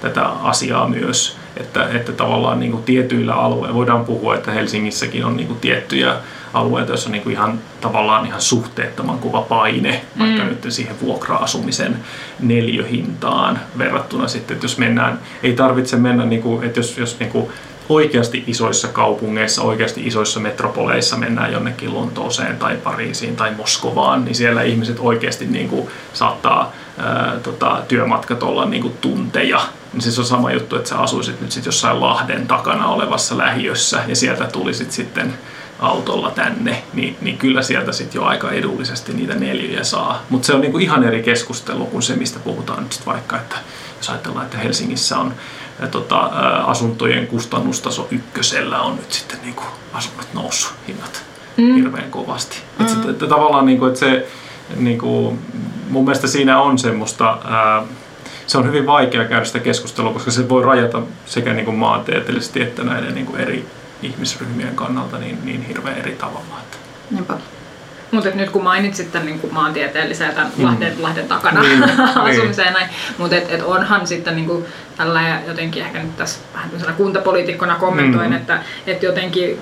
tätä asiaa myös. Että, että tavallaan niin kuin tietyillä alueilla, voidaan puhua, että Helsingissäkin on niin kuin tiettyjä alueita, joissa on niin kuin ihan tavallaan ihan suhteettoman kova paine, vaikka nyt siihen vuokra-asumisen neljöhintaan verrattuna sitten, että jos mennään, ei tarvitse mennä, niin kuin, että jos, jos niin kuin oikeasti isoissa kaupungeissa, oikeasti isoissa metropoleissa mennään jonnekin Lontooseen tai Pariisiin tai Moskovaan, niin siellä ihmiset oikeasti niin kuin saattaa ää, tota, työmatkat olla niin kuin tunteja. Niin siis on sama juttu, että sä asuisit nyt sit jossain Lahden takana olevassa lähiössä ja sieltä tulisit sitten autolla tänne, niin, niin kyllä sieltä sitten jo aika edullisesti niitä neljöjä saa. Mutta se on niinku ihan eri keskustelu kuin se, mistä puhutaan nyt sit vaikka, että jos ajatellaan, että Helsingissä on ä, tota, ä, asuntojen kustannustaso ykkösellä on nyt sitten niinku asunnot noussut hinnat mm. hirveän kovasti. Mm. Et sit, että tavallaan niinku, että se niinku, mun mielestä siinä on semmoista ää, se on hyvin vaikea käydä sitä keskustelua, koska se voi rajata sekä niin kuin maantieteellisesti että näiden niin kuin eri ihmisryhmien kannalta niin, niin hirveän eri tavalla. Niinpä. Mutta nyt kun mainitsit tämän niin maantieteellisen tämän Lahden, Lahden takana Niin, (laughs) asumisen ja näin, mutta et, et onhan sitten niin kuin tällä ja jotenkin ehkä nyt tässä vähän kuntapoliitikkona kommentoin, Mm. että, että jotenkin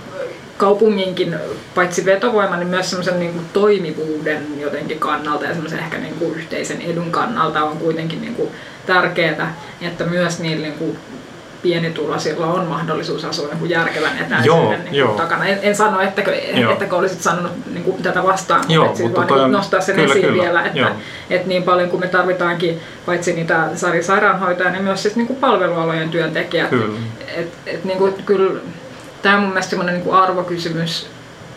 kaupunginkin paitsi vetovoima, niin myös semmoisen niin kuin toimivuuden jotenkin kannalta ja semmoisen ehkä niin kuin yhteisen edun kannalta on kuitenkin niin kuin tärkeää, että myös niillä niin kuin pienituloisilla on mahdollisuus asua niin kuin järkevän Joo, etäisyyden niin joo. takana. En, en sano, Joo. ettäkö olisit sanonut niin kuin tätä vastaan, Joo, mutta siis mutta vaan niin nostaa sen kyllä, esiin kyllä, vielä, että, joo. että niin paljon kuin me tarvitaankin paitsi niitä Sari sairaanhoitajia, niin myös siis niin kuin palvelualojen työntekijät. Kyllä. Et, et niin kuin, kyllä tämä on mun mielestä semmoinen niin arvokysymys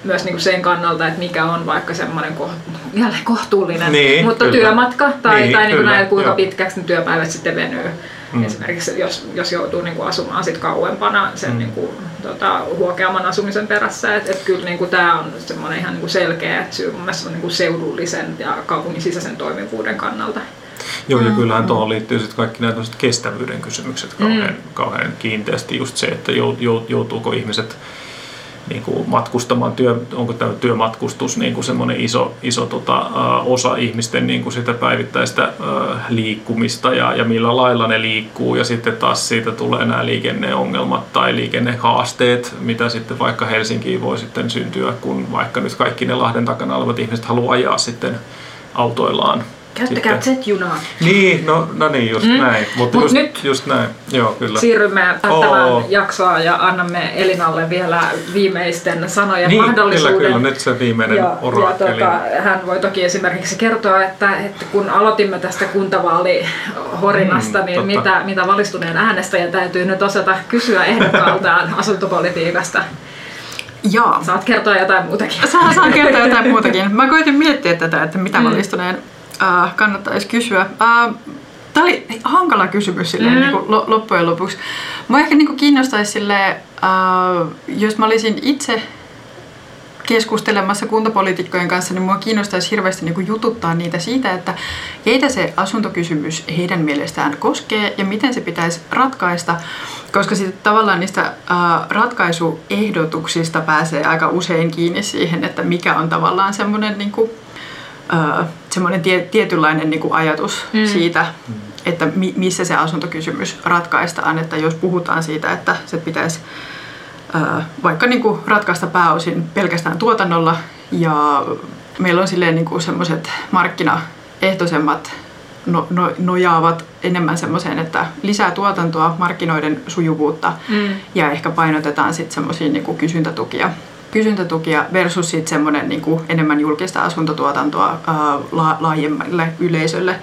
myös niin kuin sen kannalta, että mikä on vaikka semmoinen koht, jälleen kohtuullinen, Niin, mutta kyllä. työmatka tai, Niin, tai niin kuin kyllä, näin, kuinka joo. pitkäksi ne työpäivät sitten venyy. Mm. Esimerkiksi jos, jos joutuu niin kuin asumaan sit kauempana sen Mm. niin kuin, tota, huokeamman asumisen perässä. Et, et kyllä niin kuin, tämä on semmoinen ihan niin kuin selkeä syy mun mielestä niin kuin seudullisen ja kaupungin sisäisen toimivuuden kannalta. Joo, ja kyllähän tuohon liittyy sitten kaikki nämä kestävyyden kysymykset kauhean, kauhean kiinteästi. Just se, että joutuuko ihmiset niin kuin matkustamaan, työ, onko tämä työmatkustus niin kuin semmoinen iso, iso tota, osa ihmisten niin kuin sitä päivittäistä liikkumista ja, ja millä lailla ne liikkuu. Ja sitten taas siitä tulee nämä liikenneongelmat tai liikennehaasteet, mitä sitten vaikka Helsinkiin voi sitten syntyä, kun vaikka nyt kaikki ne Lahden takana olevat ihmiset haluaa ajaa sitten autoillaan Käyttäkää Z-junaa. Niin, no, no niin, just mm. näin. Mutta Mut just, nyt just näin, joo kyllä. Siirrymme päättämään oh. jaksoa ja annamme Elinalle vielä viimeisten sanojen niin, mahdollisuuden. Kyllä, kyllä, nyt se viimeinen ja, orakeli. Ja tota, hän voi toki esimerkiksi kertoa, että, että kun aloitimme tästä kuntavaalihorinasta, mm, niin mitä, mitä valistuneen äänestäjä täytyy nyt osata kysyä ehdokkaaltaan (laughs) asuntopolitiikasta. Joo. Saat kertoa jotain muutakin. Saan, saan kertoa jotain (laughs) muutakin. Mä koitin miettiä tätä, että mitä mm. valistuneen äh, kannattaisi kysyä. Äh, Tämä oli hankala kysymys silleen, mm. niin kuin loppujen lopuksi. Mä ehkä niin kuin kiinnostaisi silleen, äh, jos mä olisin itse keskustelemassa kuntapoliitikkojen kanssa, niin mua kiinnostaisi hirveästi niin jututtaa niitä siitä, että keitä se asuntokysymys heidän mielestään koskee ja miten se pitäisi ratkaista, koska sitten tavallaan niistä äh, ratkaisuehdotuksista pääsee aika usein kiinni siihen, että mikä on tavallaan semmoinen niin kuin, äh, semmoinen tie, tietynlainen niin kuin ajatus mm. siitä, että mi, missä se asuntokysymys ratkaistaan. Että jos puhutaan siitä, että se pitäisi äh, vaikka niin kuin ratkaista pääosin pelkästään tuotannolla ja meillä on silleen niin kuin semmoiset markkinaehtoisemmat no, no, nojaavat enemmän semmoiseen, että lisää tuotantoa, markkinoiden sujuvuutta mm. ja ehkä painotetaan sitten semmoisia niin kysyntätukia kysyntätukia versus sitten semmoinen niin kuin enemmän julkista asuntotuotantoa ää, la, laajemmalle yleisölle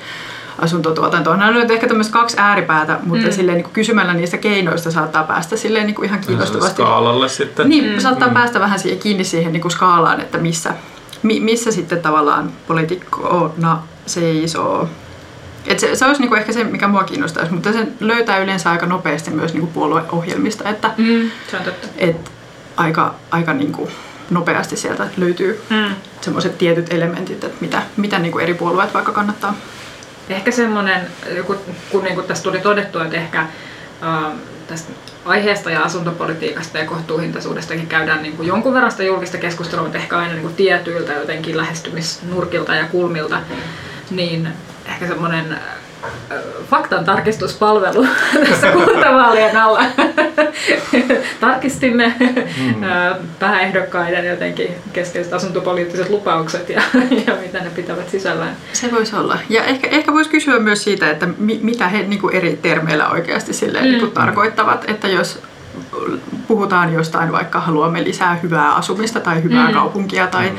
asuntotuotantoa. Nämä on nyt ehkä tämmöiset kaksi ääripäätä, mutta mm. silleen, niin kuin kysymällä niistä keinoista saattaa päästä silleen, niin kuin ihan kiinnostavasti. Skaalalle sitten. Niin, mm. saattaa mm. päästä vähän siihen, kiinni siihen niin kuin skaalaan, että missä, mi, missä sitten tavallaan poliitikkona seisoo. Et se, se olisi niinku ehkä se, mikä mua kiinnostaisi, mutta se löytää yleensä aika nopeasti myös niinku puolueohjelmista, että mm, se on totta. Et, aika, aika niin kuin nopeasti sieltä löytyy mm. semmoiset tietyt elementit, että mitä, mitä niin kuin eri puolueet vaikka kannattaa. Ehkä semmoinen, kun, niin kuin tässä tuli todettu, että ehkä äh, tästä aiheesta ja asuntopolitiikasta ja kohtuuhintaisuudestakin käydään niin kuin jonkun verran sitä julkista keskustelua, mutta ehkä aina niin kuin tietyiltä jotenkin lähestymisnurkilta ja kulmilta, niin ehkä semmoinen faktan tarkistuspalvelu (laughs) tässä kuntavaalien alla. Tarkistimme mm. pääehdokkaiden jotenkin keskeiset asuntopoliittiset lupaukset ja, ja mitä ne pitävät sisällään. Se voisi olla. Ja ehkä, ehkä voisi kysyä myös siitä, että mi, mitä he niin kuin eri termeillä oikeasti silleen, mm. niin kuin tarkoittavat. Että jos puhutaan jostain, vaikka haluamme lisää hyvää asumista tai hyvää mm. kaupunkia tai mm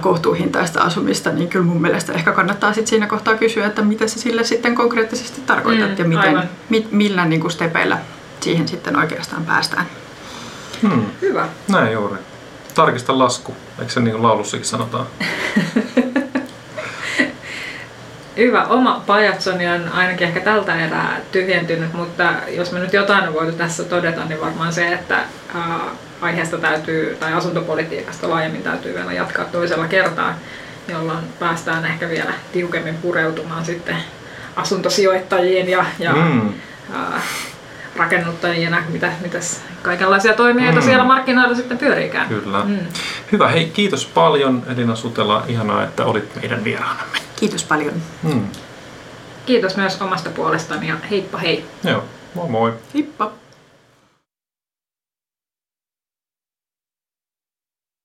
kohtuuhintaista asumista, niin kyllä mun mielestä ehkä kannattaa sit siinä kohtaa kysyä, että mitä sä sille sitten konkreettisesti tarkoitat mm, ja miten, mi, millä niin kuin stepeillä siihen sitten oikeastaan päästään. Hmm. Hyvä. Näin juuri. Tarkista lasku, eikö se niin kuin laulussakin sanotaan? (laughs) Hyvä. Oma pajatsoni on ainakin ehkä tältä erää tyhjentynyt, mutta jos me nyt jotain on voitu tässä todeta, niin varmaan se, että aiheesta täytyy, tai asuntopolitiikasta laajemmin täytyy vielä jatkaa toisella kertaa, jolloin päästään ehkä vielä tiukemmin pureutumaan sitten asuntosijoittajiin ja, ja mm. ää, rakennuttajien ja mitä, mitäs kaikenlaisia toimijoita mm. siellä markkinoilla sitten pyöriikään. Kyllä. Mm. Hyvä, hei kiitos paljon Elina Sutela, ihanaa, että olit meidän vieraanamme. Kiitos paljon. Mm. Kiitos myös omasta puolestani ja heippa hei. Joo, moi moi. Heippa.